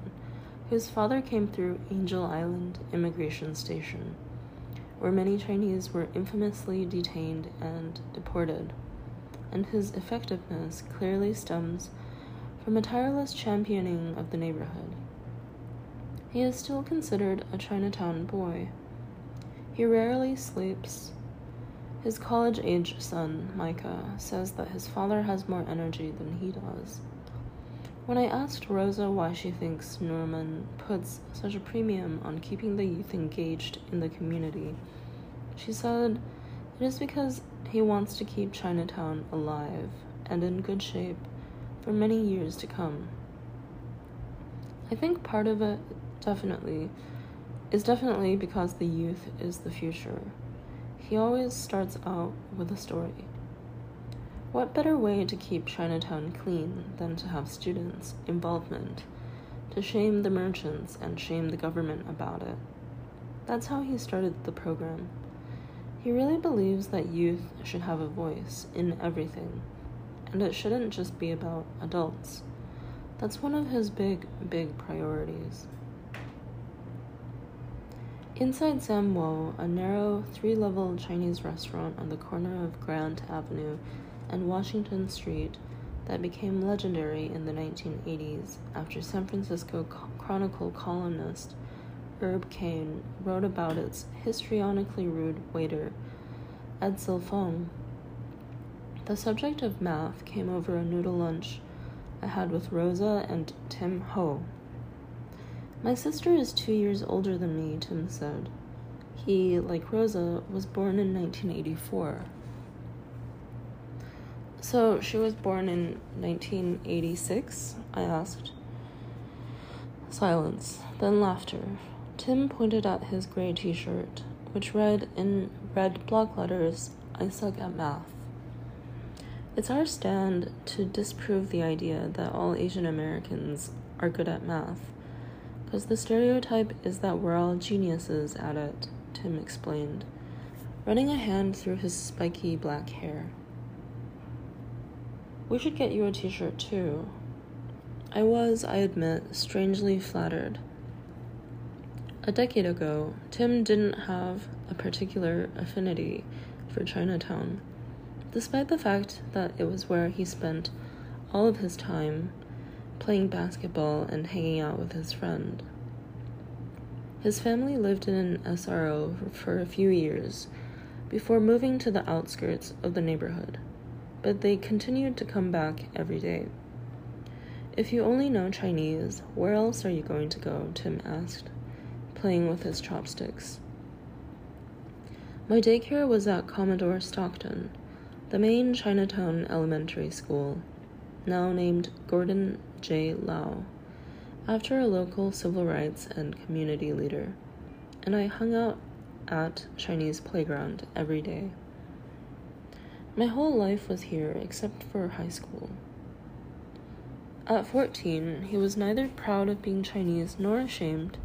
Speaker 1: whose father came through Angel Island Immigration Station, where many Chinese were infamously detained and deported and his effectiveness clearly stems from a tireless championing of the neighborhood. He is still considered a Chinatown boy. He rarely sleeps. His college age son, Micah, says that his father has more energy than he does. When I asked Rosa why she thinks Norman puts such a premium on keeping the youth engaged in the community, she said it is because he wants to keep Chinatown alive and in good shape for many years to come. I think part of it definitely is definitely because the youth is the future. He always starts out with a story. What better way to keep Chinatown clean than to have students' involvement, to shame the merchants and shame the government about it? That's how he started the program. He really believes that youth should have a voice in everything, and it shouldn't just be about adults. That's one of his big, big priorities. Inside Sam Samwo, a narrow, three level Chinese restaurant on the corner of Grant Avenue and Washington Street that became legendary in the 1980s after San Francisco Chronicle columnist Herb Caen wrote about its histrionically rude waiter, Edsel Fong. The subject of math came over a noodle lunch I had with Rosa and Tim Ho. My sister is two years older than me, Tim said. He, like Rosa, was born in 1984. So she was born in 1986? I asked. Silence, then laughter. Tim pointed at his gray t shirt, which read in red block letters, I suck at math. It's our stand to disprove the idea that all Asian Americans are good at math, because the stereotype is that we're all geniuses at it, Tim explained, running a hand through his spiky black hair. We should get you a t shirt too. I was, I admit, strangely flattered. A decade ago, Tim didn't have a particular affinity for Chinatown, despite the fact that it was where he spent all of his time playing basketball and hanging out with his friend. His family lived in an SRO for a few years before moving to the outskirts of the neighborhood but they continued to come back every day. If you only know Chinese, where else are you going to go? Tim asked, playing with his chopsticks. My daycare was at Commodore Stockton, the main Chinatown elementary school, now named Gordon J. Lau, after a local civil rights and community leader, and I hung out at Chinese playground every day. My whole life was here except for high school. At 14, he was neither proud of being Chinese nor ashamed,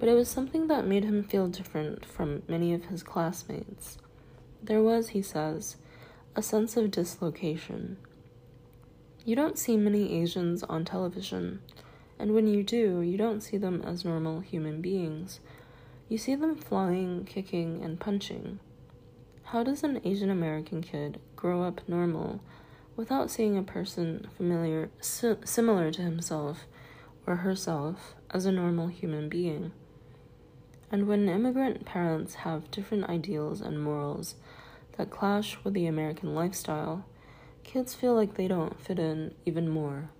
Speaker 1: but it was something that made him feel different from many of his classmates. There was, he says, a sense of dislocation. You don't see many Asians on television, and when you do, you don't see them as normal human beings. You see them flying, kicking, and punching. How does an Asian American kid grow up normal without seeing a person familiar si- similar to himself or herself as a normal human being? And when immigrant parents have different ideals and morals that clash with the American lifestyle, kids feel like they don't fit in even more.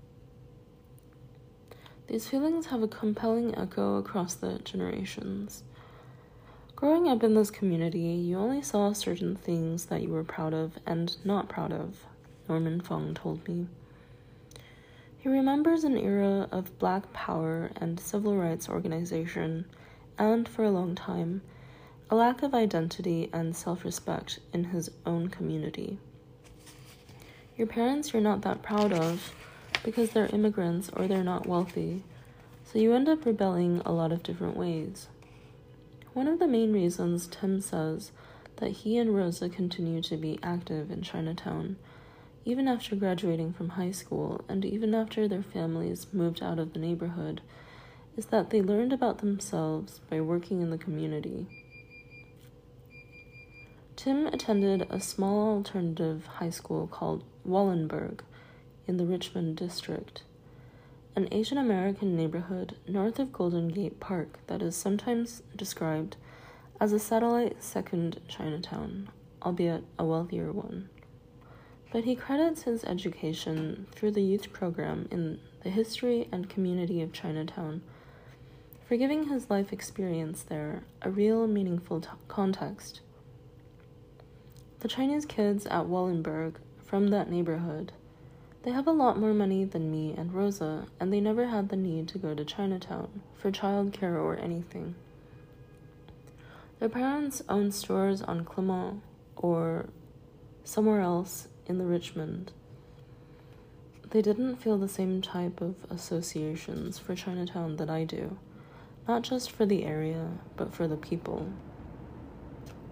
Speaker 1: These feelings have a compelling echo across the generations. Growing up in this community, you only saw certain things that you were proud of and not proud of, Norman Fong told me. He remembers an era of black power and civil rights organization, and for a long time, a lack of identity and self respect in his own community. Your parents you're not that proud of because they're immigrants or they're not wealthy, so you end up rebelling a lot of different ways. One of the main reasons Tim says that he and Rosa continue to be active in Chinatown, even after graduating from high school and even after their families moved out of the neighborhood, is that they learned about themselves by working in the community. Tim attended a small alternative high school called Wallenberg in the Richmond district an Asian American neighborhood north of Golden Gate Park that is sometimes described as a satellite second Chinatown, albeit a wealthier one. But he credits his education through the youth program in the history and community of Chinatown, for giving his life experience there a real, meaningful t- context. The Chinese kids at Wallenberg from that neighborhood they have a lot more money than me and Rosa, and they never had the need to go to Chinatown for childcare or anything. Their parents owned stores on Clement or somewhere else in the Richmond. They didn't feel the same type of associations for Chinatown that I do, not just for the area, but for the people.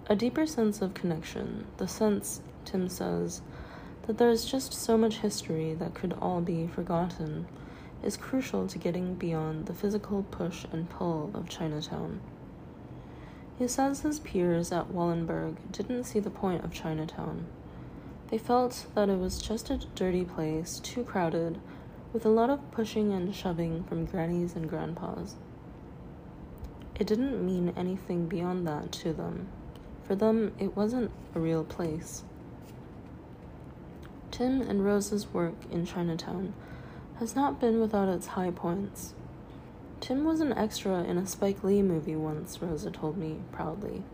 Speaker 1: A deeper sense of connection, the sense, Tim says, that there is just so much history that could all be forgotten is crucial to getting beyond the physical push and pull of Chinatown. He says his peers at Wallenberg didn't see the point of Chinatown. They felt that it was just a dirty place, too crowded, with a lot of pushing and shoving from grannies and grandpas. It didn't mean anything beyond that to them. For them, it wasn't a real place. Tim and Rose's work in Chinatown has not been without its high points. Tim was an extra in a Spike Lee movie once, Rosa told me proudly.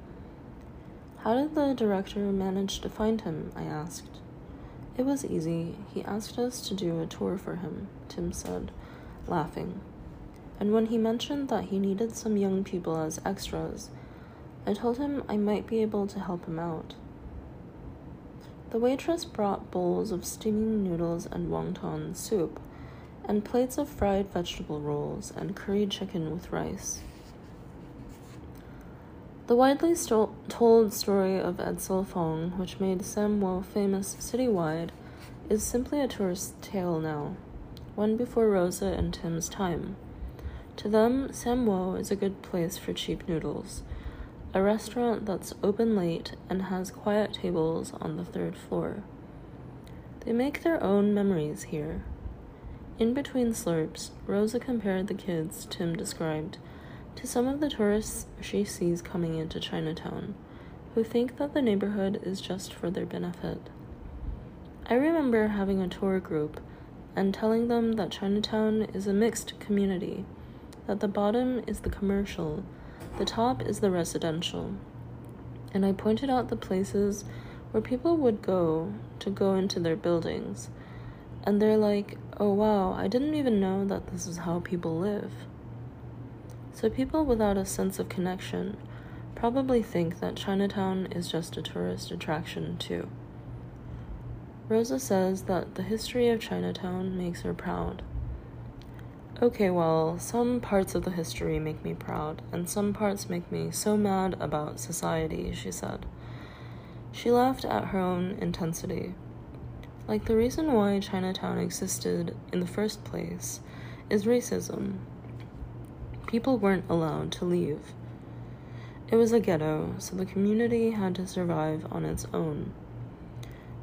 Speaker 1: How did the director manage to find him? I asked. It was easy. He asked us to do a tour for him, Tim said, laughing. And when he mentioned that he needed some young people as extras, I told him I might be able to help him out. The waitress brought bowls of steaming noodles and wonton soup, and plates of fried vegetable rolls and curried chicken with rice. The widely sto- told story of Edsel Fong, which made Sam Wo famous citywide, is simply a tourist tale now, one before Rosa and Tim's time. To them, Sam Wo is a good place for cheap noodles a restaurant that's open late and has quiet tables on the third floor. They make their own memories here. In between slurps, Rosa compared the kids Tim described to some of the tourists she sees coming into Chinatown, who think that the neighborhood is just for their benefit. I remember having a tour group and telling them that Chinatown is a mixed community, that the bottom is the commercial the top is the residential. And I pointed out the places where people would go to go into their buildings. And they're like, oh wow, I didn't even know that this is how people live. So people without a sense of connection probably think that Chinatown is just a tourist attraction too. Rosa says that the history of Chinatown makes her proud. Okay, well, some parts of the history make me proud, and some parts make me so mad about society, she said. She laughed at her own intensity. Like the reason why Chinatown existed in the first place is racism. People weren't allowed to leave. It was a ghetto, so the community had to survive on its own.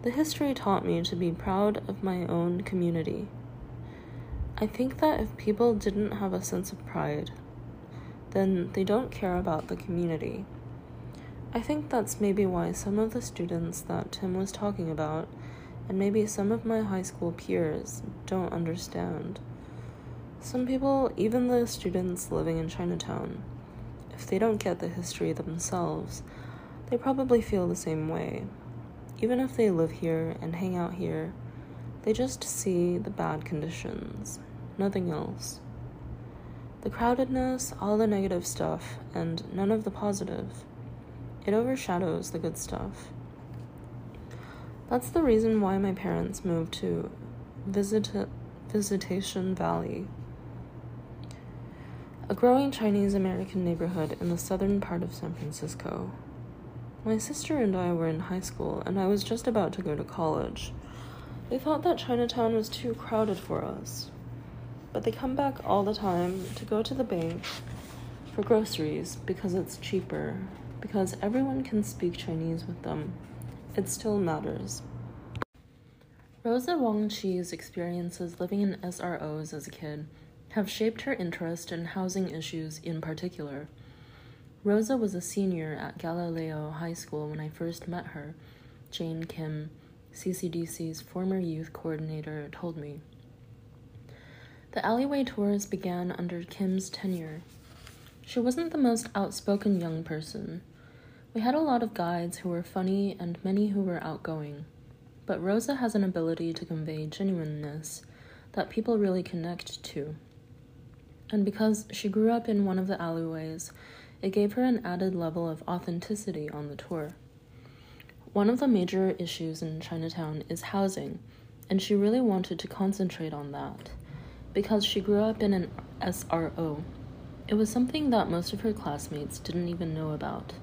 Speaker 1: The history taught me to be proud of my own community I think that if people didn't have a sense of pride, then they don't care about the community. I think that's maybe why some of the students that Tim was talking about, and maybe some of my high school peers, don't understand. Some people, even the students living in Chinatown, if they don't get the history themselves, they probably feel the same way. Even if they live here and hang out here, they just see the bad conditions nothing else. The crowdedness, all the negative stuff, and none of the positive. It overshadows the good stuff. That's the reason why my parents moved to Visit- Visitation Valley, a growing Chinese American neighborhood in the southern part of San Francisco. My sister and I were in high school, and I was just about to go to college. They thought that Chinatown was too crowded for us but they come back all the time to go to the bank for groceries because it's cheaper, because everyone can speak Chinese with them. It still matters. Rosa Wong-Chie's experiences living in SROs as a kid have shaped her interest in housing issues in particular. Rosa was a senior at Galileo High School when I first met her, Jane Kim, CCDC's former youth coordinator, told me. The alleyway tours began under Kim's tenure. She wasn't the most outspoken young person. We had a lot of guides who were funny and many who were outgoing. But Rosa has an ability to convey genuineness that people really connect to. And because she grew up in one of the alleyways, it gave her an added level of authenticity on the tour. One of the major issues in Chinatown is housing, and she really wanted to concentrate on that because she grew up in an SRO. It was something that most of her classmates didn't even know about.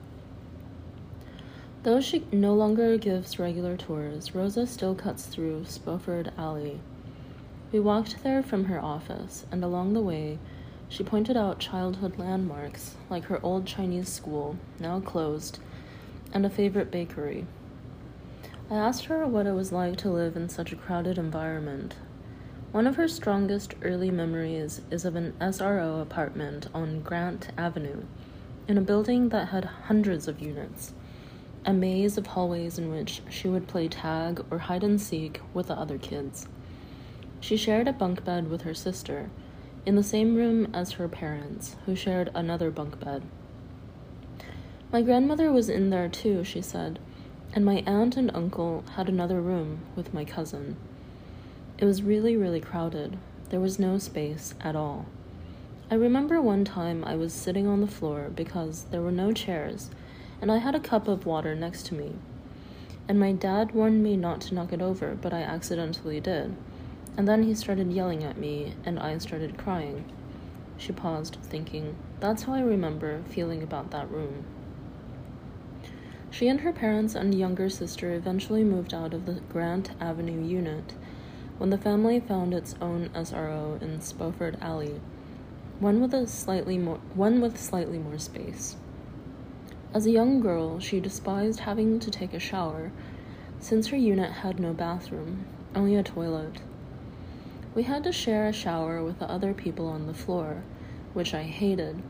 Speaker 1: Though she no longer gives regular tours, Rosa still cuts through Spofford Alley. We walked there from her office, and along the way, she pointed out childhood landmarks like her old Chinese school, now closed, and a favorite bakery. I asked her what it was like to live in such a crowded environment, one of her strongest early memories is of an SRO apartment on Grant Avenue, in a building that had hundreds of units, a maze of hallways in which she would play tag or hide and seek with the other kids. She shared a bunk bed with her sister, in the same room as her parents, who shared another bunk bed. My grandmother was in there too, she said, and my aunt and uncle had another room with my cousin. It was really, really crowded. There was no space at all. I remember one time I was sitting on the floor because there were no chairs, and I had a cup of water next to me. And my dad warned me not to knock it over, but I accidentally did. And then he started yelling at me, and I started crying. She paused, thinking, That's how I remember feeling about that room. She and her parents and younger sister eventually moved out of the Grant Avenue unit when the family found its own SRO in Spofford Alley, one with a slightly more one with slightly more space. As a young girl, she despised having to take a shower, since her unit had no bathroom, only a toilet. We had to share a shower with the other people on the floor, which I hated.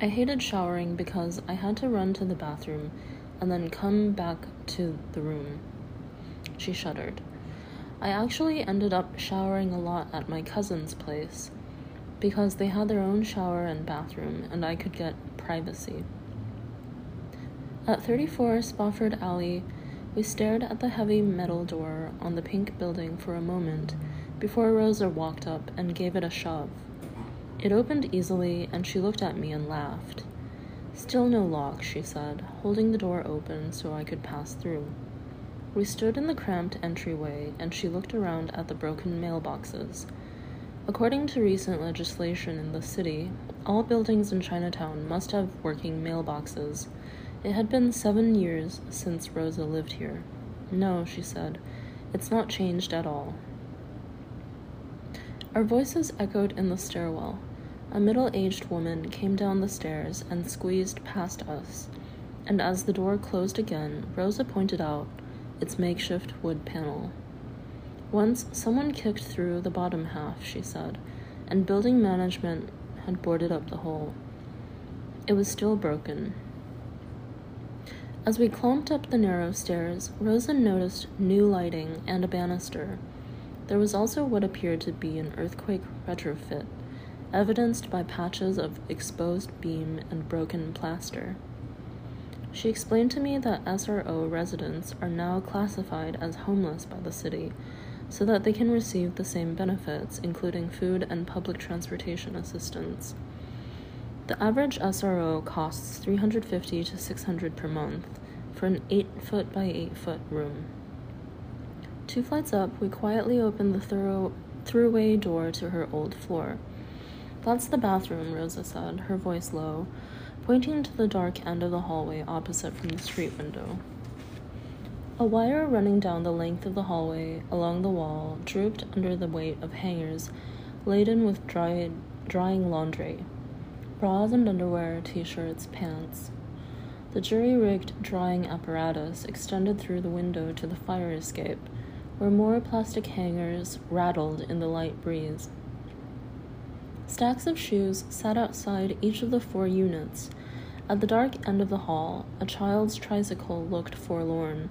Speaker 1: I hated showering because I had to run to the bathroom and then come back to the room. She shuddered. I actually ended up showering a lot at my cousin's place because they had their own shower and bathroom and I could get privacy. At 34 Spofford Alley, we stared at the heavy metal door on the pink building for a moment before Rosa walked up and gave it a shove. It opened easily, and she looked at me and laughed. Still no lock, she said, holding the door open so I could pass through. We stood in the cramped entryway, and she looked around at the broken mailboxes. According to recent legislation in the city, all buildings in Chinatown must have working mailboxes. It had been seven years since Rosa lived here. No, she said, it's not changed at all. Our voices echoed in the stairwell. A middle aged woman came down the stairs and squeezed past us, and as the door closed again, Rosa pointed out its makeshift wood panel. Once someone kicked through the bottom half, she said, and building management had boarded up the hole. It was still broken. As we climbed up the narrow stairs, Rosa noticed new lighting and a banister. There was also what appeared to be an earthquake retrofit, evidenced by patches of exposed beam and broken plaster. She explained to me that SRO residents are now classified as homeless by the city so that they can receive the same benefits, including food and public transportation assistance. The average SRO costs 350 to 600 per month for an 8 foot by 8 foot room. Two flights up, we quietly opened the thorough throughway door to her old floor. That's the bathroom, Rosa said, her voice low, pointing to the dark end of the hallway opposite from the street window. A wire running down the length of the hallway along the wall drooped under the weight of hangers laden with dried, drying laundry bras and underwear, t shirts, pants. The jury rigged drying apparatus extended through the window to the fire escape, where more plastic hangers rattled in the light breeze. Stacks of shoes sat outside each of the four units, at the dark end of the hall, a child's tricycle looked forlorn,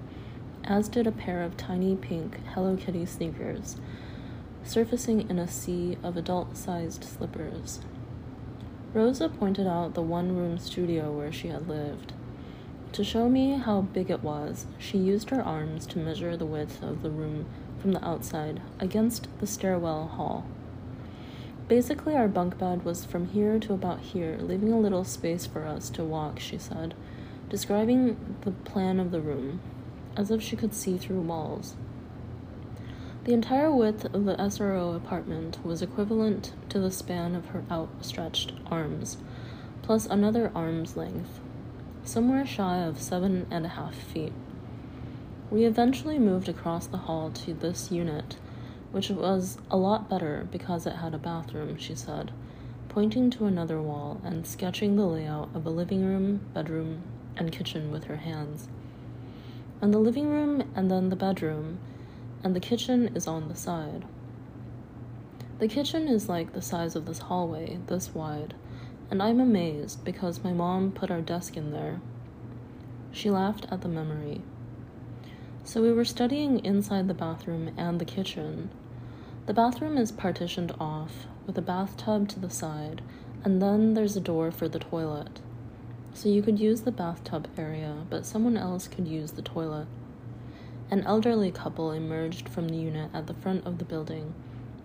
Speaker 1: as did a pair of tiny pink Hello Kitty sneakers. surfacing in a sea of adult sized slippers. Rosa pointed out the one room studio where she had lived. To show me how big it was, she used her arms to measure the width of the room from the outside against the stairwell hall. Basically, our bunk bed was from here to about here, leaving a little space for us to walk, she said, describing the plan of the room, as if she could see through walls. The entire width of the SRO apartment was equivalent to the span of her outstretched arms, plus another arm's length, somewhere shy of seven and a half feet. We eventually moved across the hall to this unit, which was a lot better because it had a bathroom, she said, pointing to another wall and sketching the layout of a living room, bedroom, and kitchen with her hands. And the living room and then the bedroom and the kitchen is on the side. The kitchen is like the size of this hallway, this wide, and I'm amazed because my mom put our desk in there. She laughed at the memory. So we were studying inside the bathroom and the kitchen. The bathroom is partitioned off, with a bathtub to the side, and then there's a door for the toilet. So you could use the bathtub area, but someone else could use the toilet. An elderly couple emerged from the unit at the front of the building,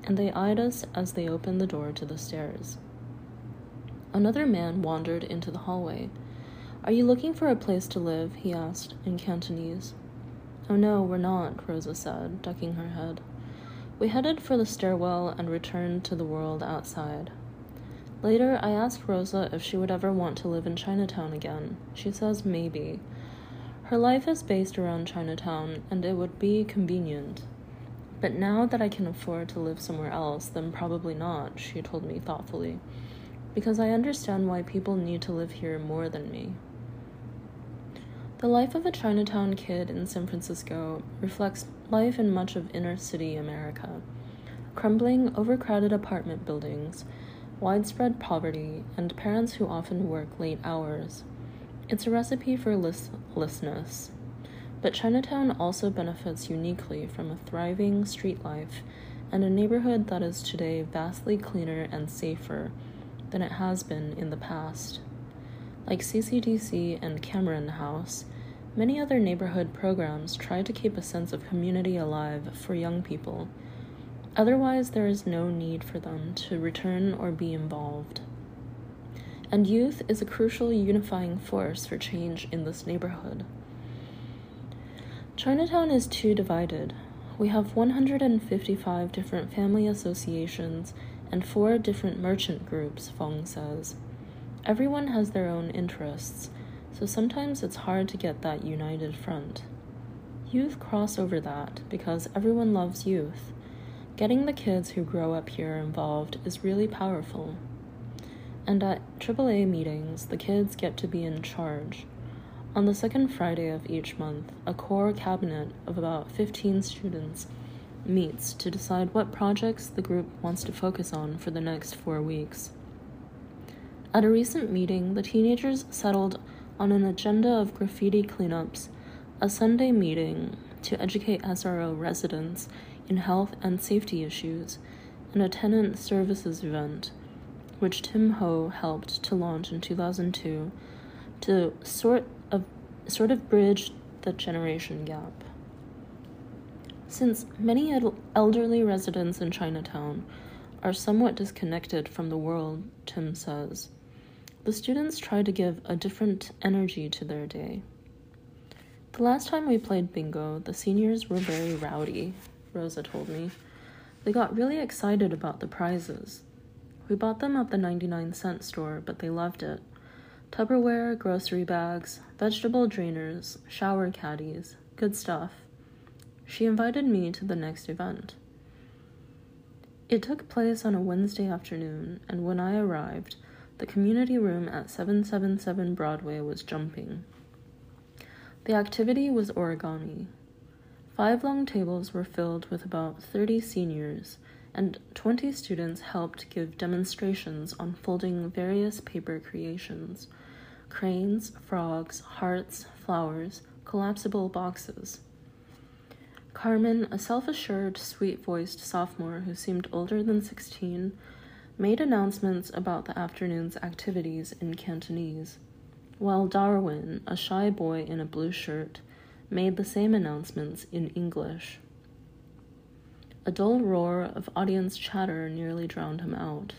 Speaker 1: and they eyed us as they opened the door to the stairs. Another man wandered into the hallway. Are you looking for a place to live? he asked in Cantonese. Oh no, we're not, Rosa said, ducking her head. We headed for the stairwell and returned to the world outside. Later, I asked Rosa if she would ever want to live in Chinatown again. She says maybe. Her life is based around Chinatown, and it would be convenient. But now that I can afford to live somewhere else, then probably not, she told me thoughtfully, because I understand why people need to live here more than me. The life of a Chinatown kid in San Francisco reflects life in much of inner city America crumbling, overcrowded apartment buildings, widespread poverty, and parents who often work late hours. It's a recipe for listlessness. But Chinatown also benefits uniquely from a thriving street life and a neighborhood that is today vastly cleaner and safer than it has been in the past. Like CCDC and Cameron House, many other neighborhood programs try to keep a sense of community alive for young people. Otherwise, there is no need for them to return or be involved and youth is a crucial unifying force for change in this neighborhood. Chinatown is too divided. We have 155 different family associations and four different merchant groups, Fong says. Everyone has their own interests, so sometimes it's hard to get that united front. Youth cross over that because everyone loves youth. Getting the kids who grow up here involved is really powerful. And at AAA meetings, the kids get to be in charge. On the second Friday of each month, a core cabinet of about 15 students meets to decide what projects the group wants to focus on for the next four weeks. At a recent meeting, the teenagers settled on an agenda of graffiti cleanups, a Sunday meeting to educate SRO residents in health and safety issues, and a tenant services event which Tim Ho helped to launch in 2002 to sort of sort of bridge the generation gap. Since many elderly residents in Chinatown are somewhat disconnected from the world, Tim says, the students try to give a different energy to their day. The last time we played bingo, the seniors were very rowdy, Rosa told me. They got really excited about the prizes. We bought them at the 99 cent store, but they loved it. Tupperware, grocery bags, vegetable drainers, shower caddies, good stuff. She invited me to the next event. It took place on a Wednesday afternoon, and when I arrived, the community room at 777 Broadway was jumping. The activity was origami. Five long tables were filled with about 30 seniors and 20 students helped give demonstrations on folding various paper creations cranes, frogs, hearts, flowers, collapsible boxes. Carmen, a self assured, sweet voiced sophomore who seemed older than 16, made announcements about the afternoon's activities in Cantonese, while Darwin, a shy boy in a blue shirt, made the same announcements in English. A dull roar of audience chatter nearly drowned him out.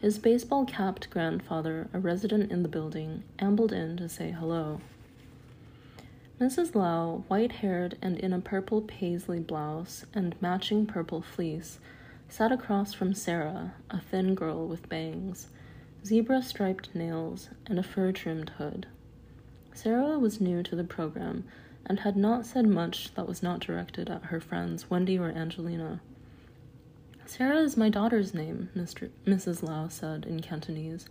Speaker 1: His baseball capped grandfather, a resident in the building, ambled in to say hello. Mrs. Lau, white haired and in a purple paisley blouse and matching purple fleece, sat across from Sarah, a thin girl with bangs, zebra striped nails, and a fur trimmed hood. Sarah was new to the program and had not said much that was not directed at her friends Wendy or Angelina. Sarah is my daughter's name, Mr. Mrs. Lau said in Cantonese,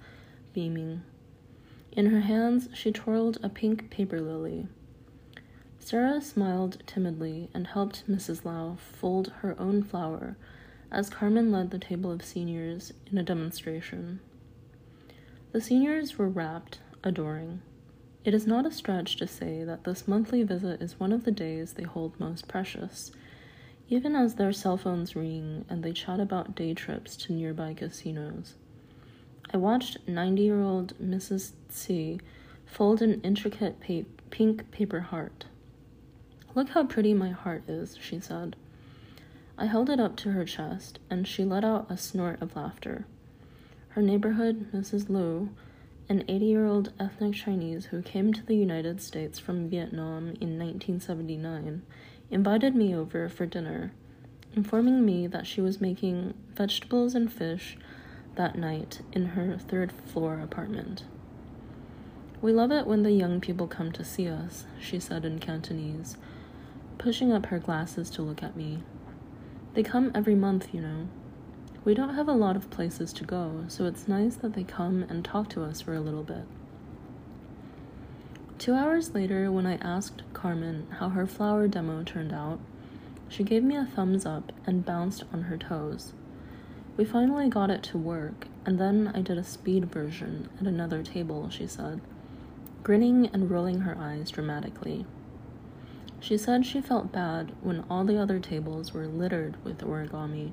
Speaker 1: beaming. In her hands, she twirled a pink paper lily. Sarah smiled timidly and helped Mrs. Lau fold her own flower as Carmen led the table of seniors in a demonstration. The seniors were rapt, adoring. It is not a stretch to say that this monthly visit is one of the days they hold most precious, even as their cell phones ring and they chat about day trips to nearby casinos. I watched 90 year old Mrs. C fold an intricate pa- pink paper heart. Look how pretty my heart is, she said. I held it up to her chest, and she let out a snort of laughter. Her neighborhood, Mrs. Liu, an 80 year old ethnic Chinese who came to the United States from Vietnam in 1979, invited me over for dinner, informing me that she was making vegetables and fish that night in her third floor apartment. We love it when the young people come to see us, she said in Cantonese, pushing up her glasses to look at me. They come every month, you know. We don't have a lot of places to go, so it's nice that they come and talk to us for a little bit. Two hours later, when I asked Carmen how her flower demo turned out, she gave me a thumbs up and bounced on her toes. We finally got it to work, and then I did a speed version at another table, she said, grinning and rolling her eyes dramatically. She said she felt bad when all the other tables were littered with origami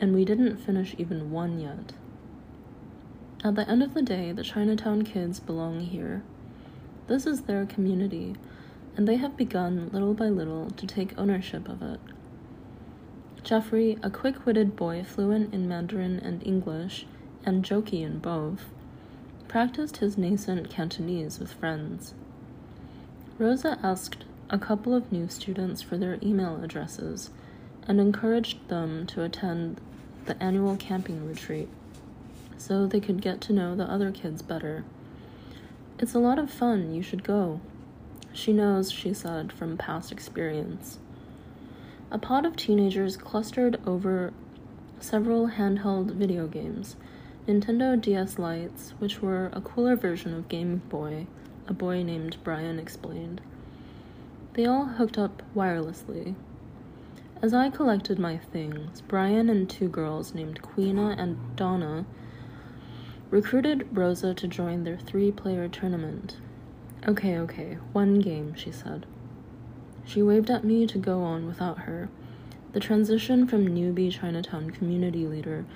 Speaker 1: and we didn't finish even one yet. At the end of the day, the Chinatown kids belong here. This is their community, and they have begun little by little to take ownership of it. Jeffrey, a quick witted boy fluent in Mandarin and English, and jokey in both, practiced his nascent Cantonese with friends. Rosa asked a couple of new students for their email addresses and encouraged them to attend the annual camping retreat so they could get to know the other kids better. It's a lot of fun, you should go. She knows, she said, from past experience. A pod of teenagers clustered over several handheld video games Nintendo DS Lights, which were a cooler version of Game Boy, a boy named Brian explained. They all hooked up wirelessly, as I collected my things, Brian and two girls named Queena and Donna recruited Rosa to join their three player tournament. Okay, okay, one game, she said. She waved at me to go on without her. The transition from newbie Chinatown community leader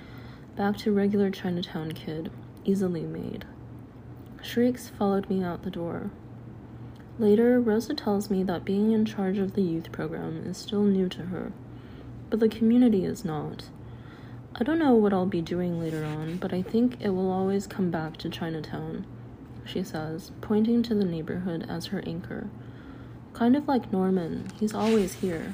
Speaker 1: back to regular Chinatown kid, easily made. Shrieks followed me out the door. Later, Rosa tells me that being in charge of the youth program is still new to her, but the community is not. I don't know what I'll be doing later on, but I think it will always come back to Chinatown, she says, pointing to the neighborhood as her anchor. Kind of like Norman, he's always here.